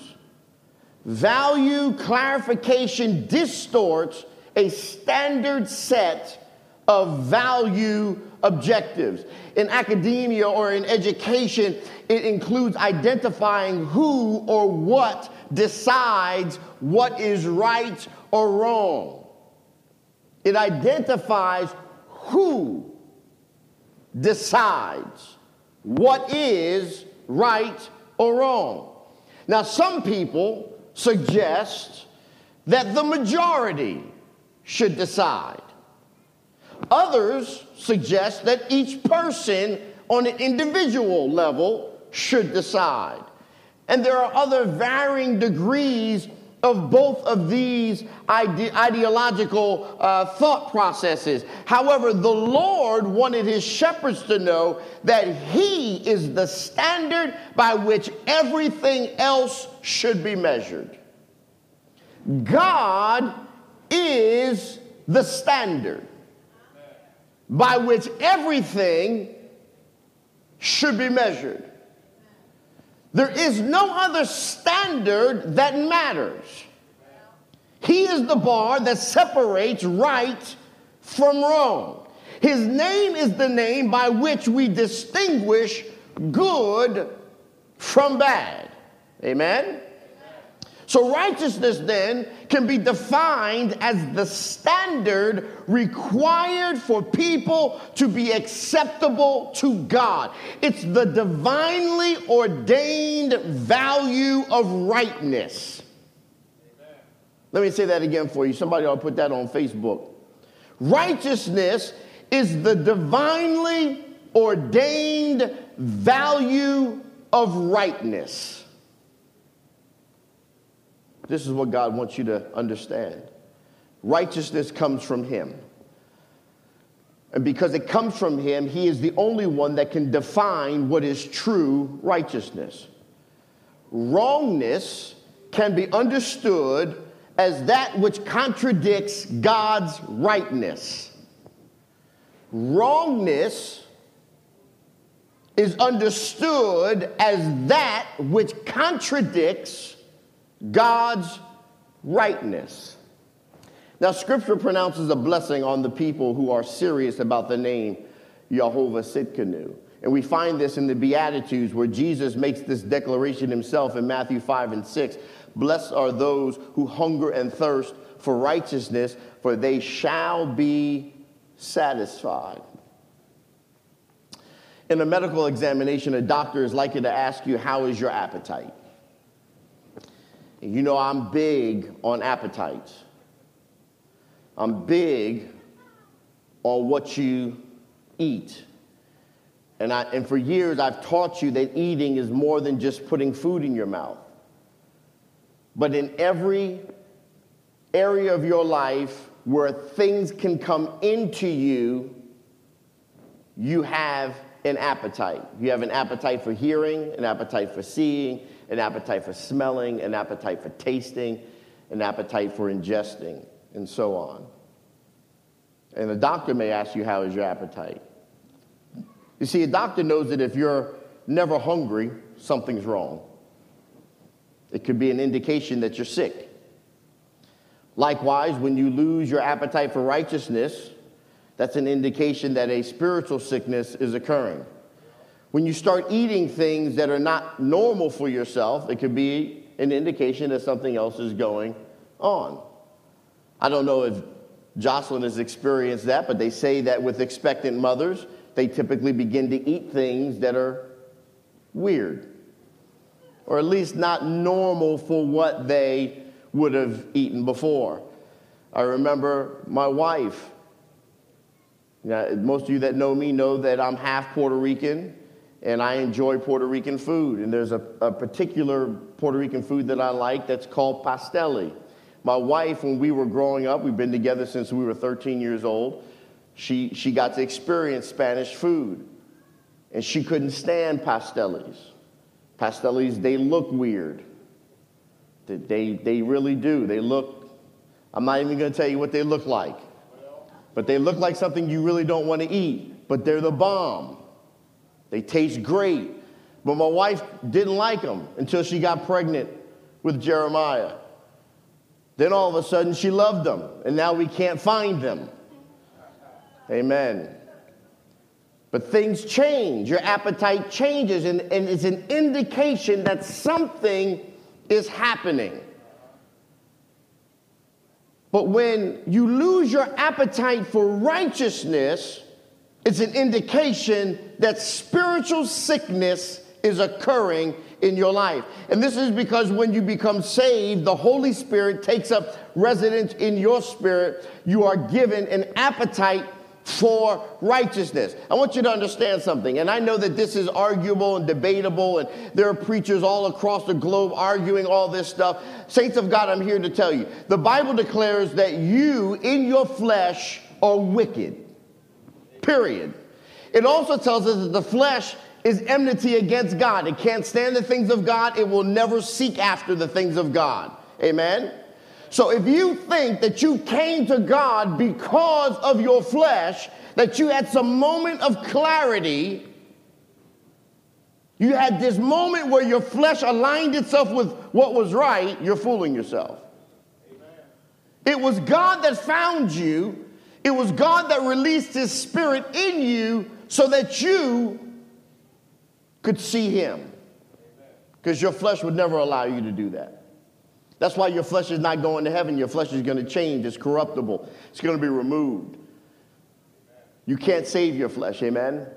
Value clarification distorts a standard set of value objectives. In academia or in education, it includes identifying who or what decides what is right or wrong. It identifies who decides what is right or wrong. Now, some people suggest that the majority should decide. Others suggest that each person on an individual level should decide. And there are other varying degrees of both of these ide- ideological uh, thought processes. However, the Lord wanted his shepherds to know that he is the standard by which everything else should be measured. God is the standard by which everything should be measured. There is no other standard that matters. He is the bar that separates right from wrong. His name is the name by which we distinguish good from bad. Amen? So, righteousness then can be defined as the standard required for people to be acceptable to God. It's the divinely ordained value of rightness. Let me say that again for you. Somebody ought to put that on Facebook. Righteousness is the divinely ordained value of rightness. This is what God wants you to understand. Righteousness comes from Him. And because it comes from Him, He is the only one that can define what is true righteousness. Wrongness can be understood as that which contradicts God's rightness. Wrongness is understood as that which contradicts God's rightness. Now, scripture pronounces a blessing on the people who are serious about the name Jehovah Tsidkenu. And we find this in the Beatitudes where Jesus makes this declaration himself in Matthew 5 and 6. Blessed are those who hunger and thirst for righteousness, for they shall be satisfied. In a medical examination, a doctor is likely to ask you, How is your appetite? You know, I'm big on appetites. I'm big on what you eat. And, I, and for years, I've taught you that eating is more than just putting food in your mouth. But in every area of your life where things can come into you, you have an appetite. You have an appetite for hearing, an appetite for seeing, an appetite for smelling, an appetite for tasting, an appetite for ingesting, and so on. And a doctor may ask you, How is your appetite? You see, a doctor knows that if you're never hungry, something's wrong. It could be an indication that you're sick. Likewise, when you lose your appetite for righteousness, that's an indication that a spiritual sickness is occurring. When you start eating things that are not normal for yourself, it could be an indication that something else is going on. I don't know if Jocelyn has experienced that, but they say that with expectant mothers, they typically begin to eat things that are weird, or at least not normal for what they would have eaten before. I remember my wife. Now, most of you that know me know that I'm half Puerto Rican and I enjoy Puerto Rican food. And there's a, a particular Puerto Rican food that I like that's called pasteli. My wife, when we were growing up, we've been together since we were 13 years old, she, she got to experience Spanish food. And she couldn't stand pastelis. Pastelis, they look weird. They, they really do. They look, I'm not even going to tell you what they look like. But they look like something you really don't want to eat. But they're the bomb. They taste great. But my wife didn't like them until she got pregnant with Jeremiah. Then all of a sudden she loved them, and now we can't find them. Amen. But things change, your appetite changes, and, and it's an indication that something is happening. But when you lose your appetite for righteousness, it's an indication that spiritual sickness is occurring in your life. And this is because when you become saved, the Holy Spirit takes up residence in your spirit. You are given an appetite for righteousness. I want you to understand something, and I know that this is arguable and debatable, and there are preachers all across the globe arguing all this stuff. Saints of God, I'm here to tell you the Bible declares that you in your flesh are wicked. Period. It also tells us that the flesh is enmity against God. It can't stand the things of God, it will never seek after the things of God. Amen. So if you think that you came to God because of your flesh, that you had some moment of clarity, you had this moment where your flesh aligned itself with what was right, you're fooling yourself. It was God that found you. It was God that released his spirit in you so that you could see him. Because your flesh would never allow you to do that. That's why your flesh is not going to heaven. Your flesh is going to change. It's corruptible. It's going to be removed. You can't save your flesh. Amen.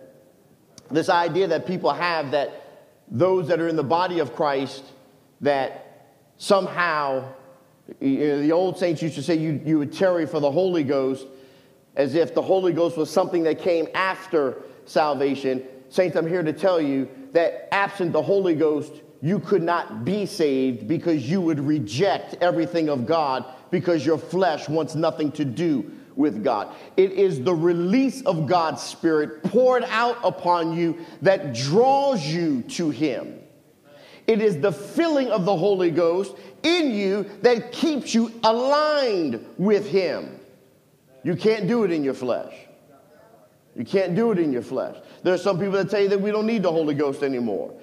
This idea that people have that those that are in the body of Christ that somehow you know, the old saints used to say you, you would tarry for the Holy Ghost as if the Holy Ghost was something that came after salvation. Saints, I'm here to tell you that absent the Holy Ghost, you could not be saved because you would reject everything of God because your flesh wants nothing to do with God. It is the release of God's Spirit poured out upon you that draws you to Him. It is the filling of the Holy Ghost in you that keeps you aligned with Him. You can't do it in your flesh. You can't do it in your flesh. There are some people that tell you that we don't need the Holy Ghost anymore.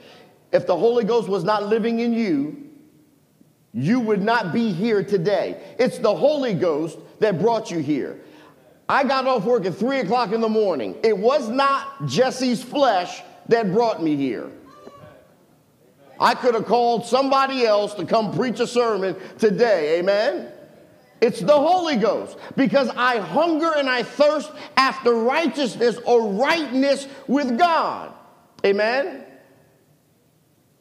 If the Holy Ghost was not living in you, you would not be here today. It's the Holy Ghost that brought you here. I got off work at three o'clock in the morning. It was not Jesse's flesh that brought me here. I could have called somebody else to come preach a sermon today. Amen. It's the Holy Ghost because I hunger and I thirst after righteousness or rightness with God. Amen.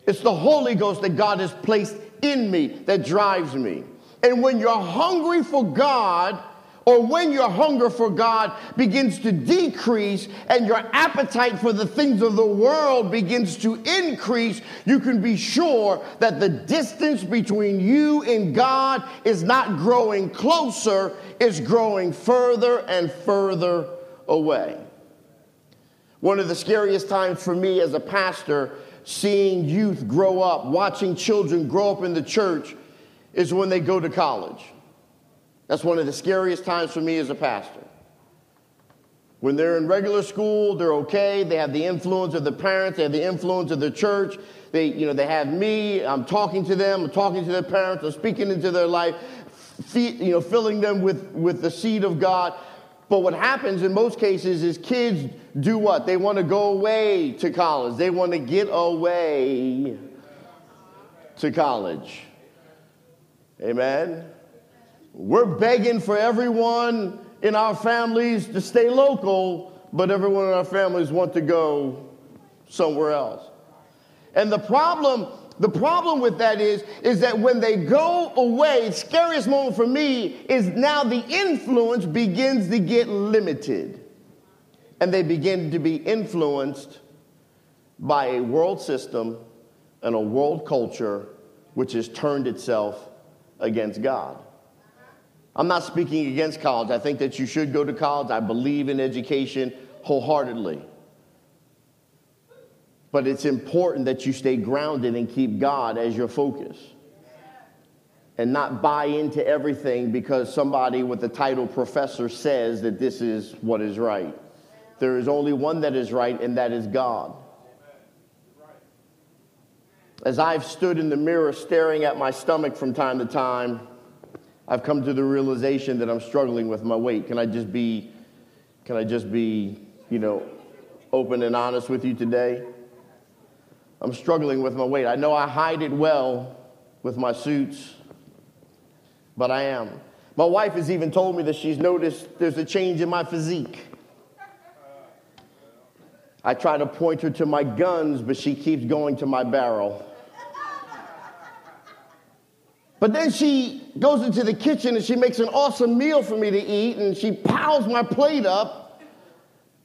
It's the Holy Ghost that God has placed in me that drives me. And when you're hungry for God, or when your hunger for God begins to decrease and your appetite for the things of the world begins to increase, you can be sure that the distance between you and God is not growing closer, it's growing further and further away. One of the scariest times for me as a pastor seeing youth grow up, watching children grow up in the church, is when they go to college. That's one of the scariest times for me as a pastor. When they're in regular school, they're okay. They have the influence of the parents, they have the influence of the church. They, you know, they have me. I'm talking to them, I'm talking to their parents, I'm speaking into their life, you know, filling them with, with the seed of God. But what happens in most cases is kids do what? They want to go away to college. They want to get away to college. Amen. We're begging for everyone in our families to stay local, but everyone in our families want to go somewhere else. And the problem the problem with that is, is that when they go away, scariest moment for me is now the influence begins to get limited. And they begin to be influenced by a world system and a world culture which has turned itself against God. I'm not speaking against college. I think that you should go to college. I believe in education wholeheartedly. But it's important that you stay grounded and keep God as your focus and not buy into everything because somebody with the title professor says that this is what is right. There is only one that is right, and that is God. As I've stood in the mirror staring at my stomach from time to time, I've come to the realization that I'm struggling with my weight. Can I just be, can I just be, you know, open and honest with you today? I'm struggling with my weight. I know I hide it well with my suits, but I am. My wife has even told me that she's noticed there's a change in my physique. I try to point her to my guns, but she keeps going to my barrel. But then she goes into the kitchen and she makes an awesome meal for me to eat and she piles my plate up.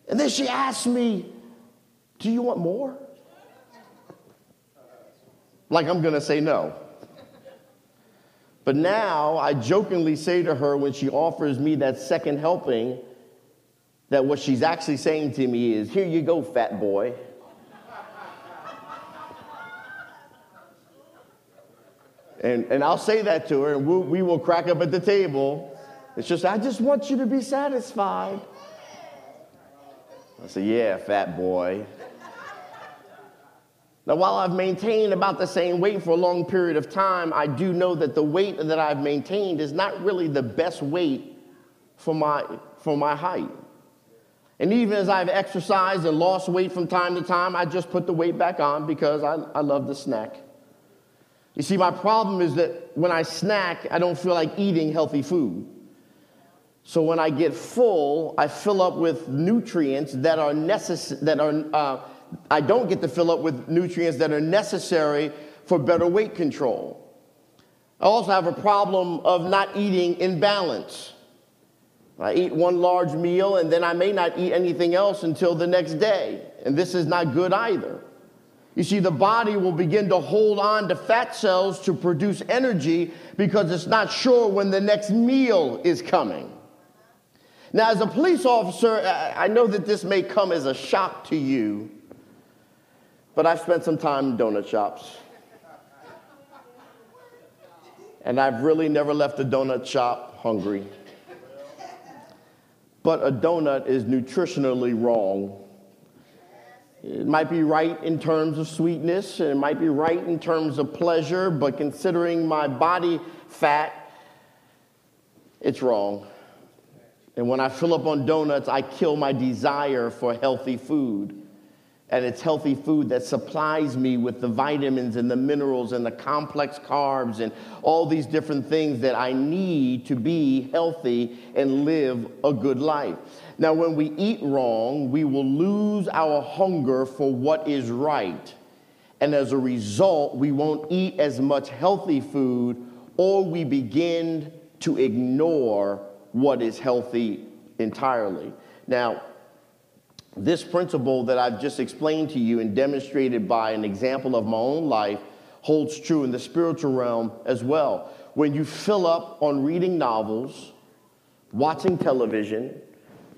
And then she asks me, Do you want more? Like I'm gonna say no. But now I jokingly say to her when she offers me that second helping, that what she's actually saying to me is, Here you go, fat boy. And, and I'll say that to her, and we'll, we will crack up at the table. It's just, I just want you to be satisfied. I say, Yeah, fat boy. Now, while I've maintained about the same weight for a long period of time, I do know that the weight that I've maintained is not really the best weight for my, for my height. And even as I've exercised and lost weight from time to time, I just put the weight back on because I, I love the snack. You see, my problem is that when I snack, I don't feel like eating healthy food. So when I get full, I fill up with nutrients that are necessary, that are, uh, I don't get to fill up with nutrients that are necessary for better weight control. I also have a problem of not eating in balance. I eat one large meal and then I may not eat anything else until the next day. And this is not good either. You see, the body will begin to hold on to fat cells to produce energy because it's not sure when the next meal is coming. Now, as a police officer, I know that this may come as a shock to you, but I've spent some time in donut shops. And I've really never left a donut shop hungry but a donut is nutritionally wrong. It might be right in terms of sweetness, and it might be right in terms of pleasure, but considering my body fat, it's wrong. And when I fill up on donuts, I kill my desire for healthy food and it's healthy food that supplies me with the vitamins and the minerals and the complex carbs and all these different things that I need to be healthy and live a good life. Now, when we eat wrong, we will lose our hunger for what is right. And as a result, we won't eat as much healthy food or we begin to ignore what is healthy entirely. Now, this principle that I've just explained to you and demonstrated by an example of my own life holds true in the spiritual realm as well. When you fill up on reading novels, watching television,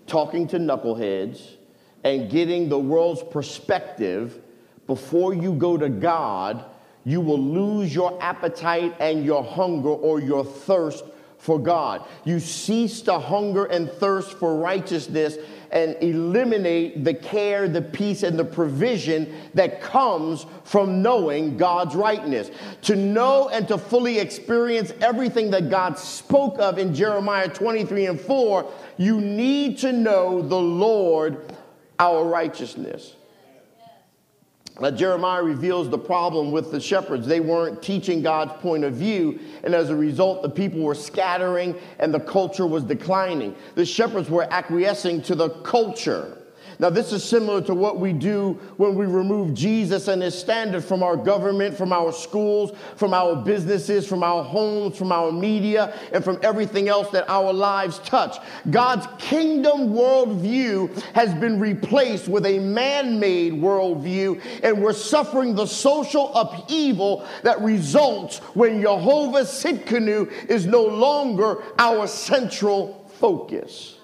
talking to knuckleheads, and getting the world's perspective before you go to God, you will lose your appetite and your hunger or your thirst for God. You cease to hunger and thirst for righteousness and eliminate the care, the peace, and the provision that comes from knowing God's rightness. To know and to fully experience everything that God spoke of in Jeremiah 23 and 4, you need to know the Lord, our righteousness. Now, Jeremiah reveals the problem with the shepherds. They weren't teaching God's point of view, and as a result, the people were scattering and the culture was declining. The shepherds were acquiescing to the culture. Now, this is similar to what we do when we remove Jesus and his standard from our government, from our schools, from our businesses, from our homes, from our media, and from everything else that our lives touch. God's kingdom worldview has been replaced with a man made worldview, and we're suffering the social upheaval that results when Jehovah's Tsidkenu is no longer our central focus.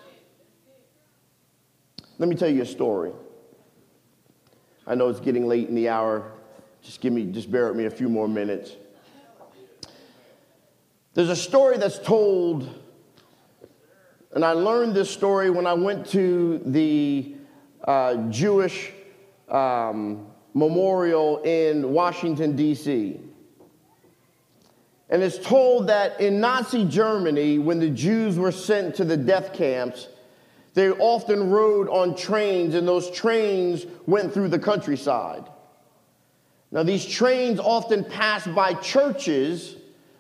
Let me tell you a story. I know it's getting late in the hour. Just give me, just bear with me a few more minutes. There's a story that's told, and I learned this story when I went to the uh, Jewish um, Memorial in Washington, D.C. And it's told that in Nazi Germany, when the Jews were sent to the death camps, they often rode on trains, and those trains went through the countryside. Now, these trains often passed by churches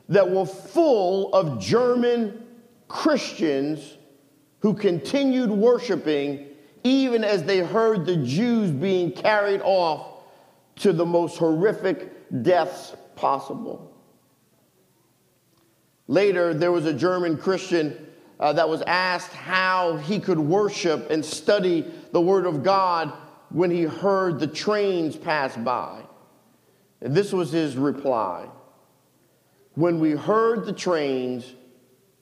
that were full of German Christians who continued worshiping even as they heard the Jews being carried off to the most horrific deaths possible. Later, there was a German Christian uh, that was asked how he could worship and study the Word of God when he heard the trains pass by. And this was his reply When we heard the trains,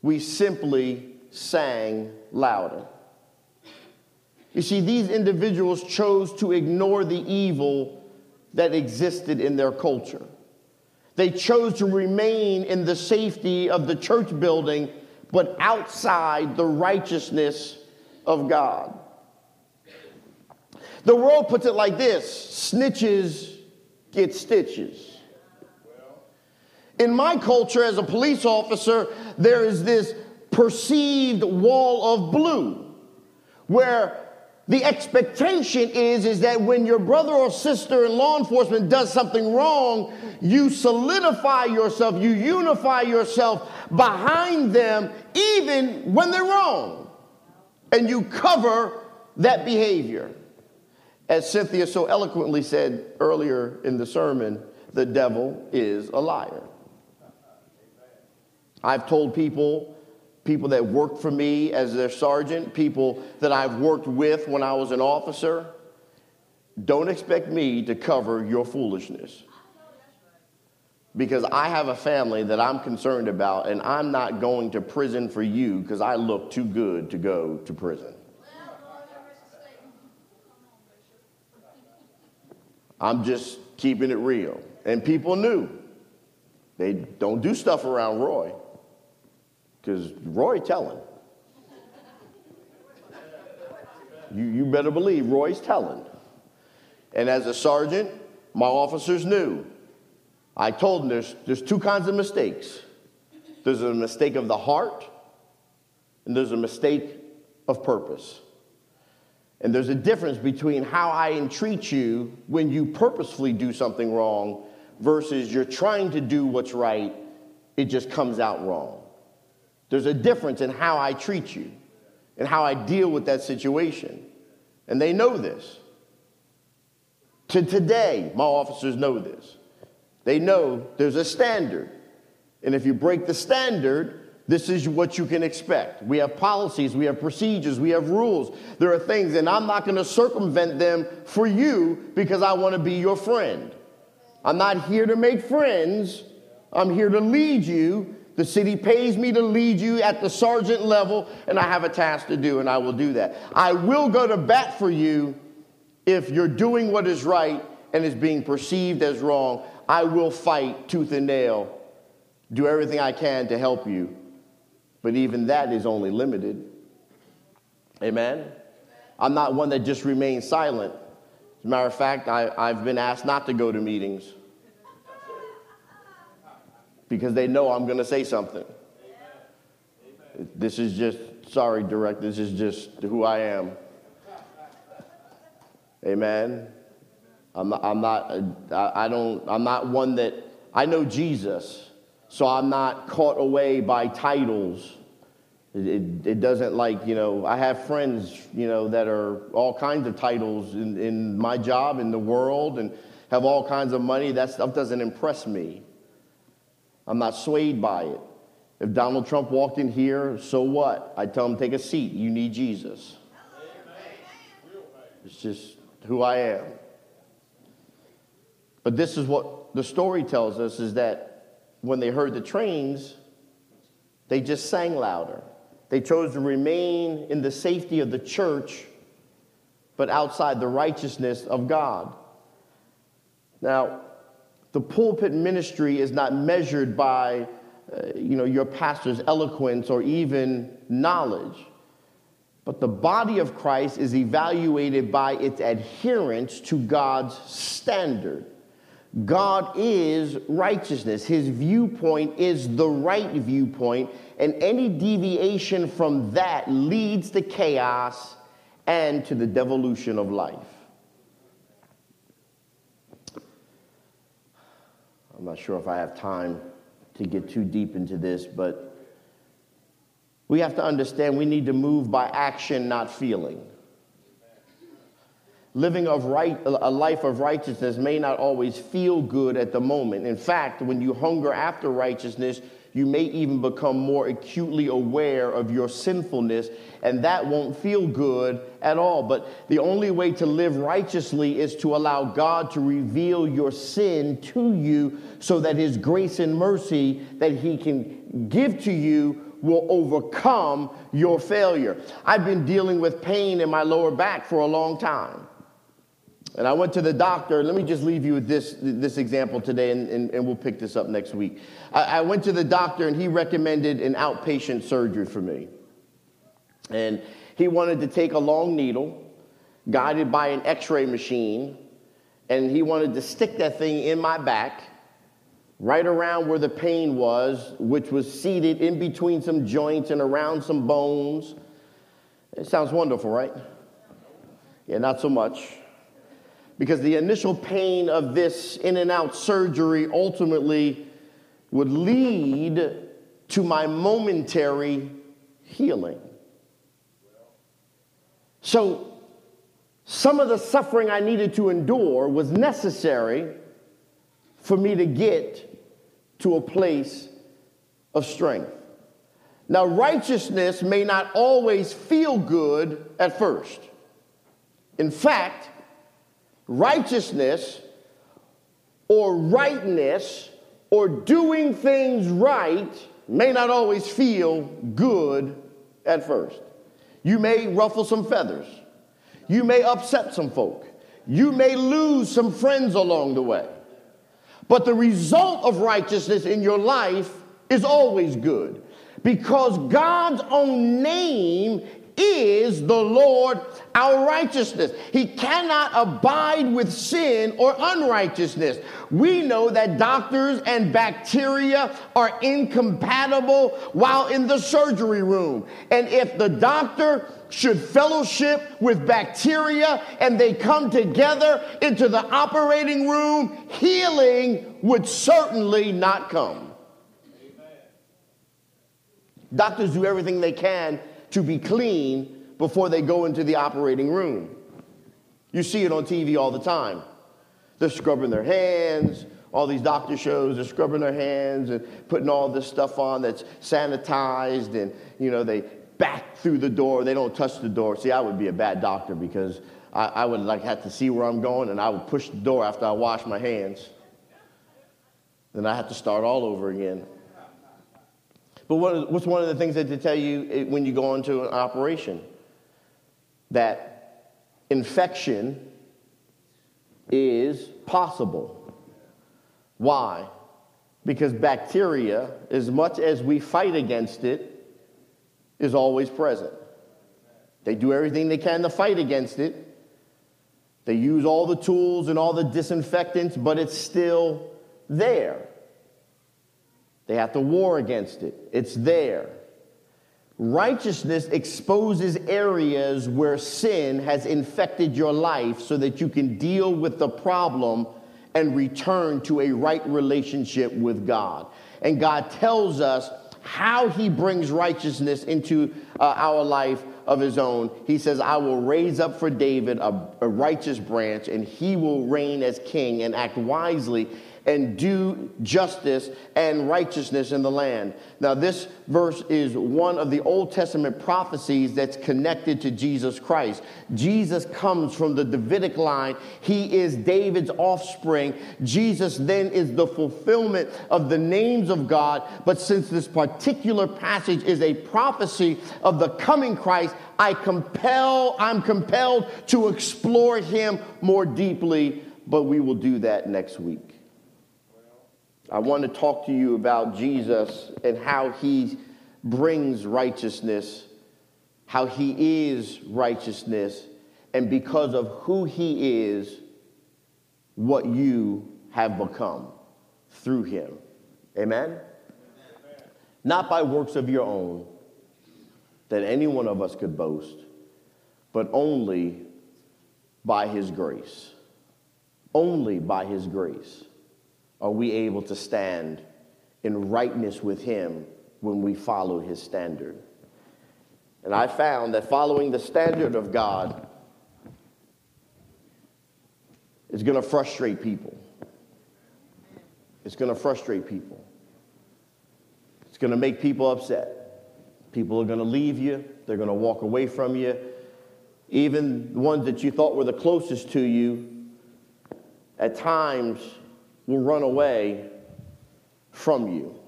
we simply sang louder. You see, these individuals chose to ignore the evil that existed in their culture. They chose to remain in the safety of the church building, but outside the righteousness of God. The world puts it like this snitches get stitches. In my culture, as a police officer, there is this perceived wall of blue where the expectation is, is that when your brother or sister in law enforcement does something wrong, you solidify yourself, you unify yourself behind them, even when they're wrong. And you cover that behavior. As Cynthia so eloquently said earlier in the sermon, the devil is a liar. I've told people people that worked for me as their sergeant, people that I've worked with when I was an officer. Don't expect me to cover your foolishness. Because I have a family that I'm concerned about, and I'm not going to prison for you because I look too good to go to prison. I'm just keeping it real. And people knew. They don't do stuff around Roy because Roy telling. You, you better believe Roy's telling. And as a sergeant, my officers knew. I told them there's, there's two kinds of mistakes there's a mistake of the heart, and there's a mistake of purpose. And there's a difference between how I entreat you when you purposefully do something wrong versus you're trying to do what's right, it just comes out wrong. There's a difference in how I treat you and how I deal with that situation. And they know this. To today, my officers know this. They know there's a standard. And if you break the standard, this is what you can expect. We have policies, we have procedures, we have rules. There are things, and I'm not going to circumvent them for you because I want to be your friend. I'm not here to make friends, I'm here to lead you the city pays me to lead you at the sergeant level, and I have a task to do, and I will do that. I will go to bat for you if you're doing what is right and is being perceived as wrong. I will fight tooth and nail, do everything I can to help you. But even that is only limited. Amen? I'm not one that just remains silent. As a matter of fact, I, I've been asked not to go to meetings because they know I'm going to say something. This is just, sorry, direct, this is just who I am. Amen. I'm not, uh, I'm not, I don't, I'm not one that, I know Jesus, so I'm not caught away by titles. It, it, it, doesn't like, you know, I have friends, you know, that are all kinds of titles in, in my job, in the world, and have all kinds of money. That stuff doesn't impress me. I'm not swayed by it. If Donald Trump walked in here, so what? I'd tell him, take a seat. You need Jesus. It's just who I am. But this is what the story tells us is that when they heard the trains, they just sang louder. They chose to remain in the safety of the church, but outside the righteousness of God. Now, the pulpit ministry is not measured by uh, you know, your pastor's eloquence or even knowledge. but the body of Christ is evaluated by its adherence to God's standard. God is righteousness. His viewpoint is the right viewpoint, and any deviation from that leads to chaos and to the devolution of life. I'm not sure if I have time to get too deep into this, but we have to understand we need to move by action, not feeling. Living of right, a life of righteousness may not always feel good at the moment. In fact, when you hunger after righteousness, you may even become more acutely aware of your sinfulness, and that won't feel good at all. But the only way to live righteously is to allow God to reveal your sin to you so that His grace and mercy that He can give to you will overcome your failure. I've been dealing with pain in my lower back for a long time. And I went to the doctor. Let me just leave you with this, this example today, and, and, and we'll pick this up next week. I, I went to the doctor, and he recommended an outpatient surgery for me. And he wanted to take a long needle, guided by an x ray machine, and he wanted to stick that thing in my back, right around where the pain was, which was seated in between some joints and around some bones. It sounds wonderful, right? Yeah, not so much because the initial pain of this in and out surgery ultimately would lead to my momentary healing. So, some of the suffering I needed to endure was necessary for me to get to a place of strength. Now, righteousness may not always feel good at first. In fact, righteousness or rightness or doing things right may not always feel good at first. You may ruffle some feathers. You may upset some folk. You may lose some friends along the way. But the result of righteousness in your life is always good because God's own name is the Lord our righteousness. He cannot abide with sin or unrighteousness. We know that doctors and bacteria are incompatible while in the surgery room. And if the doctor should fellowship with bacteria and they come together into the operating room, healing would certainly not come. Doctors do everything they can to be clean before they go into the operating room. You see it on TV all the time. They're scrubbing their hands, all these doctor shows, they're scrubbing their hands and putting all this stuff on that's sanitized and, you know, they back through the door. They don't touch the door. See, I would be a bad doctor because I, I would like have to see where I'm going and I would push the door after I wash my hands. Then I have to start all over again. But what, what's one of the things that they tell you eh, when you go into an operation? That infection is possible. Why? Because bacteria, as much as we fight against it, is always present. They do everything they can to fight against it. They use all the tools and all the disinfectants, but it's still there. They have to war against it. It's there. Righteousness exposes areas where sin has infected your life so that you can deal with the problem and return to a right relationship with God. And God tells us how He brings righteousness into uh, our life of His own. He says, I will raise up for David a, a righteous branch, and he will reign as king and act wisely and do justice and righteousness in the land. Now, this verse is one of the Old Testament prophecies that's connected to Jesus Christ. Jesus comes from the Davidic line, he is David's offspring. Jesus then is the fulfillment of the names of God. But since this particular passage is a prophecy of the coming Christ, I compel, I'm compelled to explore him more deeply, but we will do that next week. I want to talk to you about Jesus and how he brings righteousness how he is righteousness, and because of who he is, what you have become through him. Amen? Not by works of your own that any one of us could boast, but only by his grace. Only by his grace are we able to stand in rightness with him when we follow his standard. And I found that following the standard of God is going to frustrate people. It's going to frustrate people. It's going to make people upset. People are going to leave you, they're going to walk away from you. Even the ones that you thought were the closest to you, at times, will run away from you.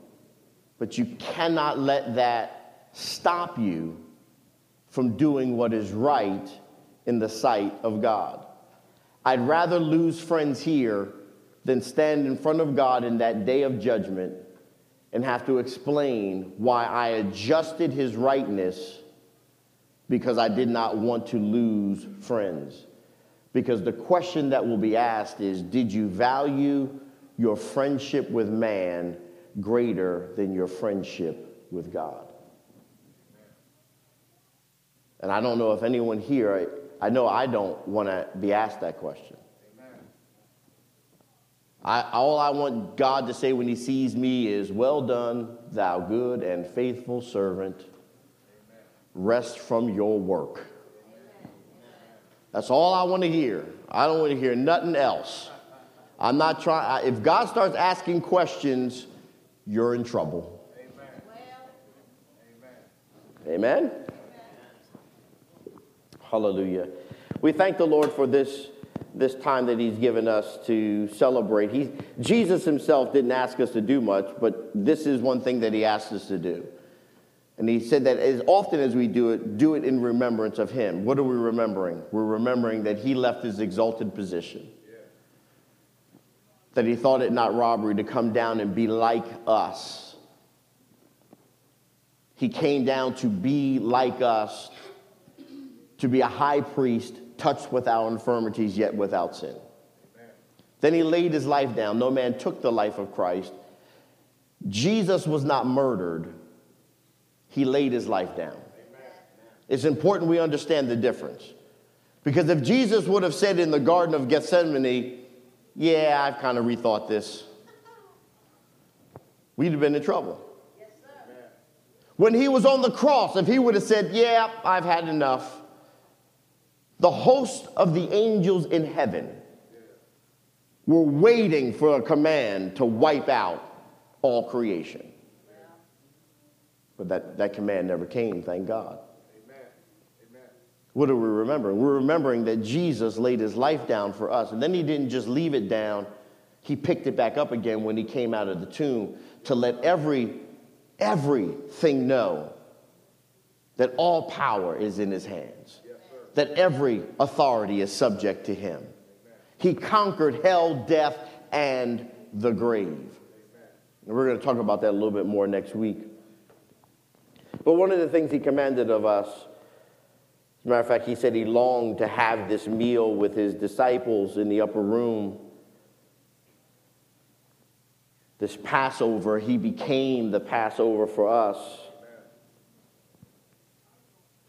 But you cannot let that stop you from doing what is right in the sight of God. I'd rather lose friends here than stand in front of God in that day of judgment and have to explain why I adjusted his rightness because I did not want to lose friends. Because the question that will be asked is Did you value your friendship with man greater than your friendship with God? And I don't know if anyone here, I know I don't want to be asked that question. I, all I want God to say when He sees me is, Well done, thou good and faithful servant. Rest from your work. That's all I want to hear. I don't want to hear nothing else. I'm not trying, if God starts asking questions, you're in trouble. Amen. Amen. Hallelujah. We thank the Lord for this, this time that He's given us to celebrate. He, Jesus Himself didn't ask us to do much, but this is one thing that He asked us to do. And He said that as often as we do it, do it in remembrance of Him. What are we remembering? We're remembering that He left His exalted position, that He thought it not robbery to come down and be like us. He came down to be like us, to be a high priest, touched with our infirmities, yet without sin. Amen. Then he laid his life down. No man took the life of Christ. Jesus was not murdered, he laid his life down. Amen. It's important we understand the difference. Because if Jesus would have said in the Garden of Gethsemane, Yeah, I've kind of rethought this, we'd have been in trouble. Yes, when he was on the cross, if he would have said, Yeah, I've had enough, the host of the angels in heaven were waiting for a command to wipe out all creation. But that, that command never came, thank God. What are we remembering? We're remembering that Jesus laid his life down for us. And then he didn't just leave it down, he picked it back up again when he came out of the tomb to let every, everything know that all power is in his hands that every authority is subject to him. He conquered hell, death, and the grave. And we're going to talk about that a little bit more next week. But one of the things he commanded of us, as a matter of fact, he said he longed to have this meal with his disciples in the upper room. This Passover, he became the Passover for us.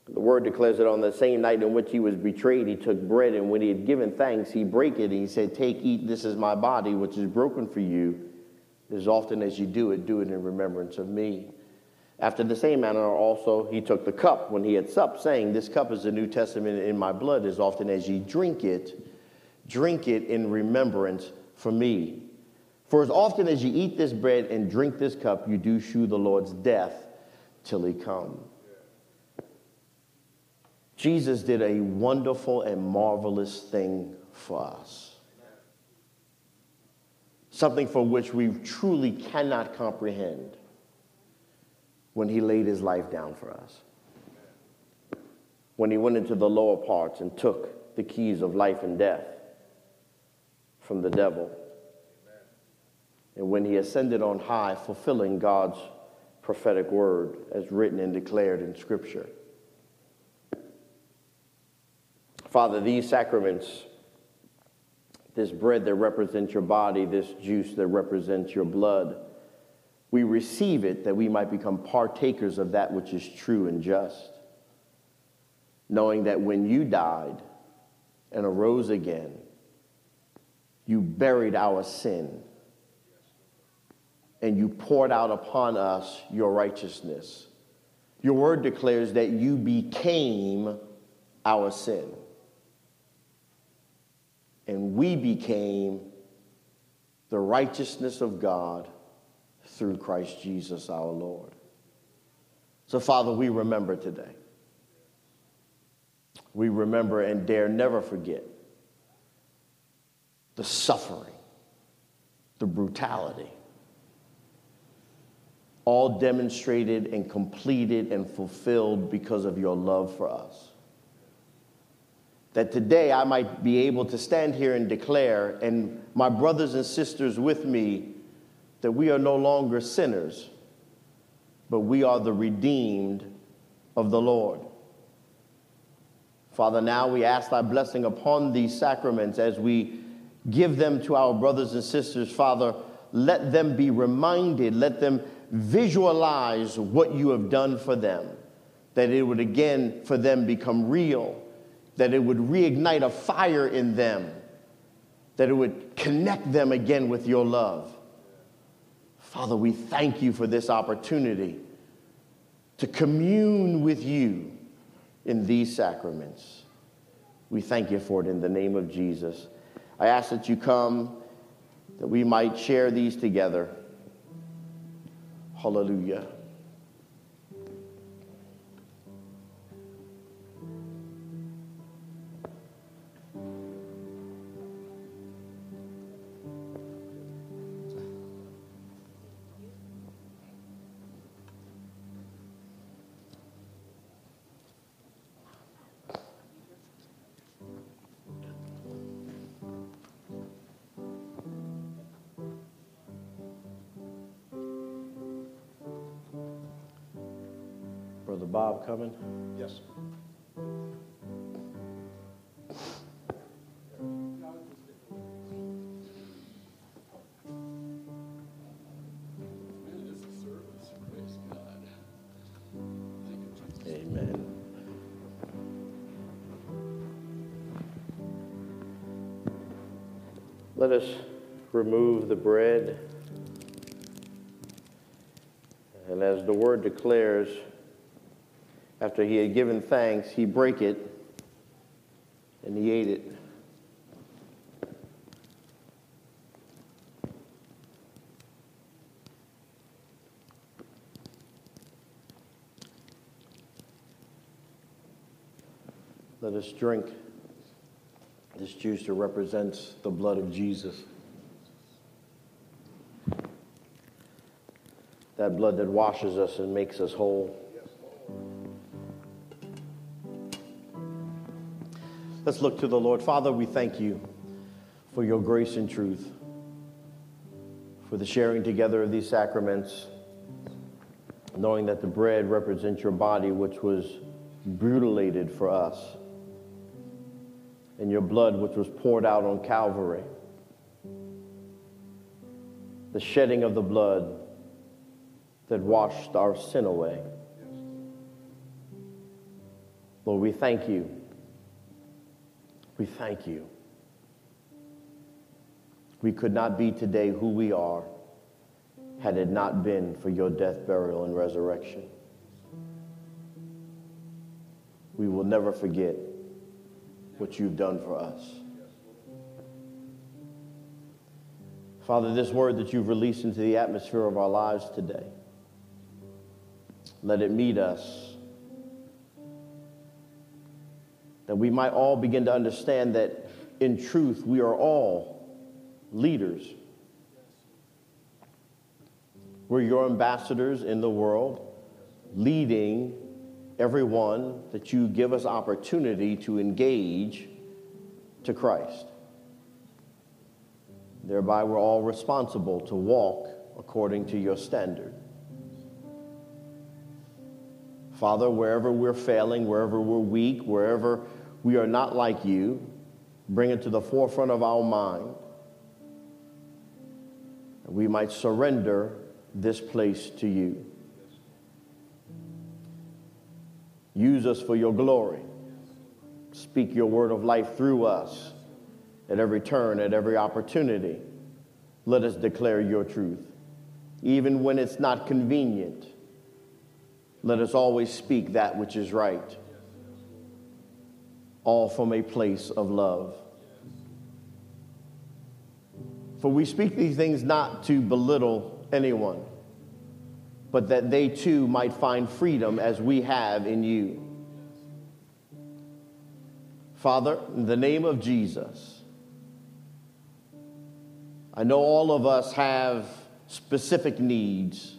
The word declares that on the same night in which he was betrayed, he took bread, and when he had given thanks, he brake it, and he said, Take, eat, this is my body, which is broken for you. As often as you do it, do it in remembrance of me. After the same manner also he took the cup when he had supped, saying, This cup is the New Testament in my blood. As often as ye drink it, drink it in remembrance for me. For as often as ye eat this bread and drink this cup, you do shew the Lord's death till he come. Jesus did a wonderful and marvelous thing for us. Something for which we truly cannot comprehend when he laid his life down for us. When he went into the lower parts and took the keys of life and death from the devil. And when he ascended on high, fulfilling God's prophetic word as written and declared in Scripture. Father, these sacraments, this bread that represents your body, this juice that represents your blood, we receive it that we might become partakers of that which is true and just. Knowing that when you died and arose again, you buried our sin and you poured out upon us your righteousness. Your word declares that you became our sin. And we became the righteousness of God through Christ Jesus our Lord. So, Father, we remember today. We remember and dare never forget the suffering, the brutality, all demonstrated and completed and fulfilled because of your love for us. That today I might be able to stand here and declare, and my brothers and sisters with me, that we are no longer sinners, but we are the redeemed of the Lord. Father, now we ask thy blessing upon these sacraments as we give them to our brothers and sisters. Father, let them be reminded, let them visualize what you have done for them, that it would again for them become real, that it would reignite a fire in them, that it would connect them again with your love. Father, we thank you for this opportunity to commune with you in these sacraments. We thank you for it in the name of Jesus. I ask that you come that we might share these together. Hallelujah. Brother Bob coming?
Yes.
Amen. Let us remove the bread. And as the word declares, after he had given thanks, he brake it and he ate it. Let us drink this juice that represents the blood of Jesus. That blood that washes us and makes us whole. Let's look to the Lord. Father, we thank you for your grace and truth, for the sharing together of these sacraments, knowing that the bread represents your body, which was brutalated for us, and your blood, which was poured out on Calvary. The shedding of the blood that washed our sin away. Lord, we thank you. We thank you. We could not be today who we are had it not been for your death, burial, and resurrection. We will never forget what you've done for us. Father, this word that you've released into the atmosphere of our lives today, let it meet us. That we might all begin to understand that in truth we are all leaders. We're your ambassadors in the world, leading everyone that you give us opportunity to engage to Christ. Thereby, we're all responsible to walk according to your standard. Father, wherever we're failing, wherever we're weak, wherever we are not like you. Bring it to the forefront of our mind. We might surrender this place to you. Use us for your glory. Speak your word of life through us at every turn, at every opportunity. Let us declare your truth. Even when it's not convenient, let us always speak that which is right, all from a place of love. For we speak these things not to belittle anyone, but that they too might find freedom as we have in you. Father, in the name of Jesus, I know all of us have specific needs,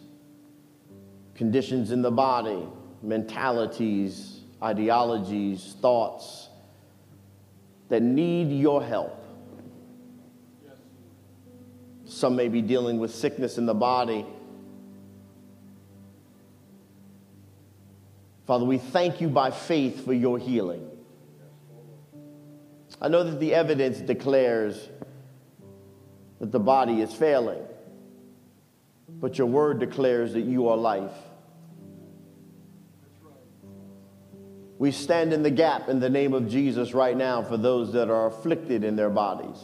conditions in the body, mentalities, ideologies, thoughts that need your help. Some may be dealing with sickness in the body. Father, we thank you by faith for your healing. I know that the evidence declares that the body is failing, but your word declares that you are life. We stand in the gap in the name of Jesus right now for those that are afflicted in their bodies.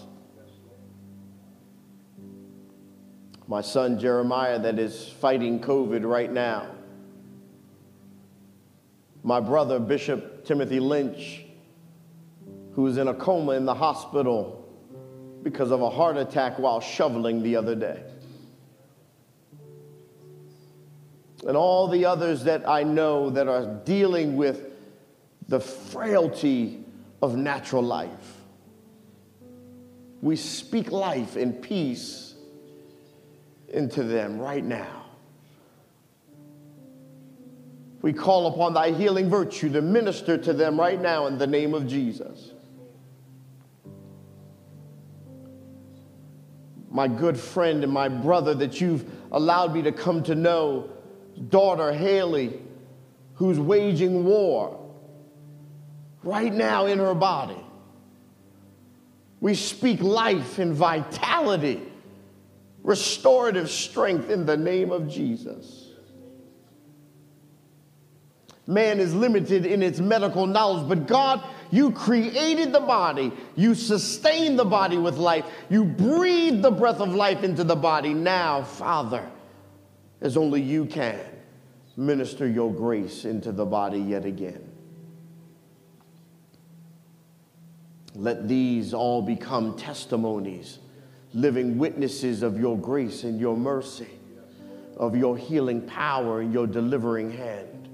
My son Jeremiah, that is fighting COVID right now. My brother, Bishop Timothy Lynch, who is in a coma in the hospital because of a heart attack while shoveling the other day. And all the others that I know that are dealing with the frailty of natural life. We speak life and peace into them right now. We call upon thy healing virtue to minister to them right now in the name of Jesus. My good friend and my brother that you've allowed me to come to know, daughter Haley, who's waging war right now in her body. We speak life and vitality, restorative strength in the name of Jesus. Man is limited in its medical knowledge, but God, you created the body. You sustain the body with life. You breathe the breath of life into the body. Now, Father, as only you can, minister your grace into the body yet again. Let these all become testimonies, living witnesses of your grace and your mercy, of your healing power and your delivering hand.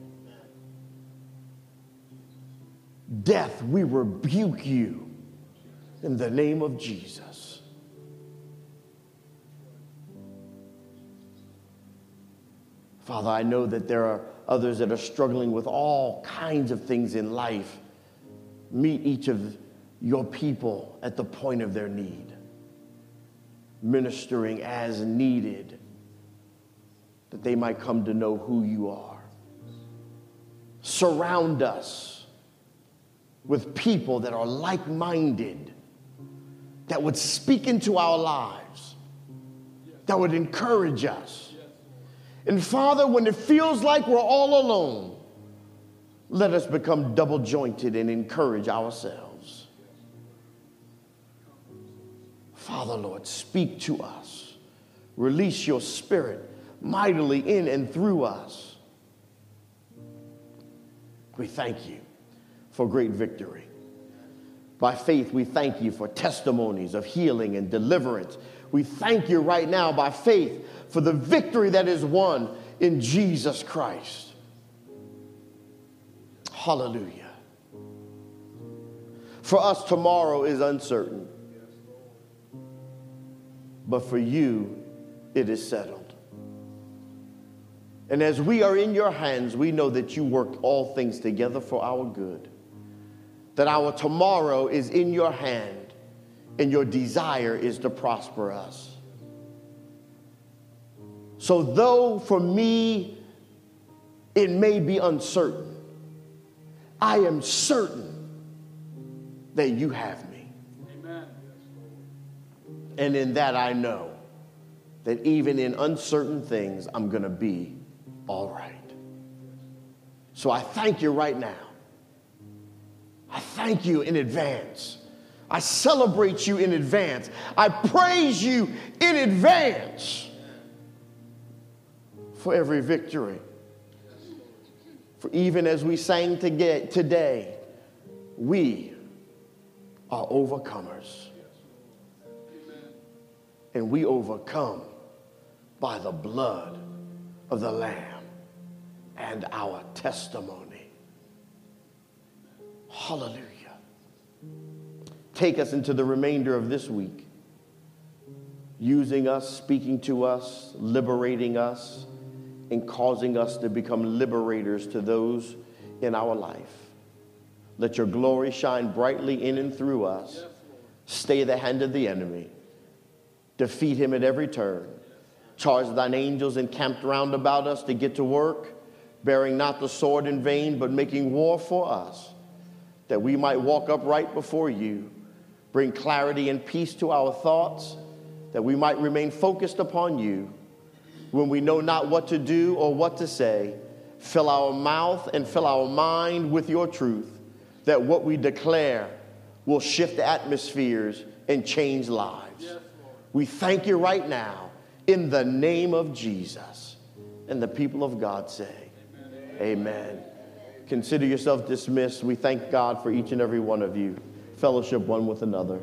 Death, we rebuke you in the name of Jesus. Father, I know that there are others that are struggling with all kinds of things in life. Meet each of your people at the point of their need, ministering as needed, that they might come to know who you are. Surround us with people that are like minded, that would speak into our lives, that would encourage us. And Father, when it feels like we're all alone, let us become double jointed and encourage ourselves. Father, Lord, speak to us. Release your spirit mightily in and through us. We thank you for great victory. By faith, we thank you for testimonies of healing and deliverance. We thank you right now by faith for the victory that is won in Jesus Christ. Hallelujah. For us, tomorrow is uncertain, but for you, it is settled. And as we are in your hands, we know that you work all things together for our good that our tomorrow is in your hand and your desire is to prosper us. So, though for me it may be uncertain, I am certain that you have me. And in that, I know that even in uncertain things, I'm going to be all right. So I thank you right now. I thank you in advance. I celebrate you in advance. I praise you in advance for every victory. For even as we sang today, we are overcomers. And we overcome by the blood of the Lamb and our testimony. Hallelujah. Take us into the remainder of this week, using us, speaking to us, liberating us, and causing us to become liberators to those in our life. Let your glory shine brightly in and through us. Stay the hand of the enemy. Defeat him at every turn. Charge thine angels encamped round about us to get to work, bearing not the sword in vain, but making war for us, that we might walk upright before you. Bring clarity and peace to our thoughts, that we might remain focused upon you. When we know not what to do or what to say, fill our mouth and fill our mind with your truth that what we declare will shift atmospheres and change lives. We thank you right now in the name of Jesus. And the people of God say, Amen. Amen. Consider yourself dismissed. We thank God for each and every one of you. Fellowship one with another.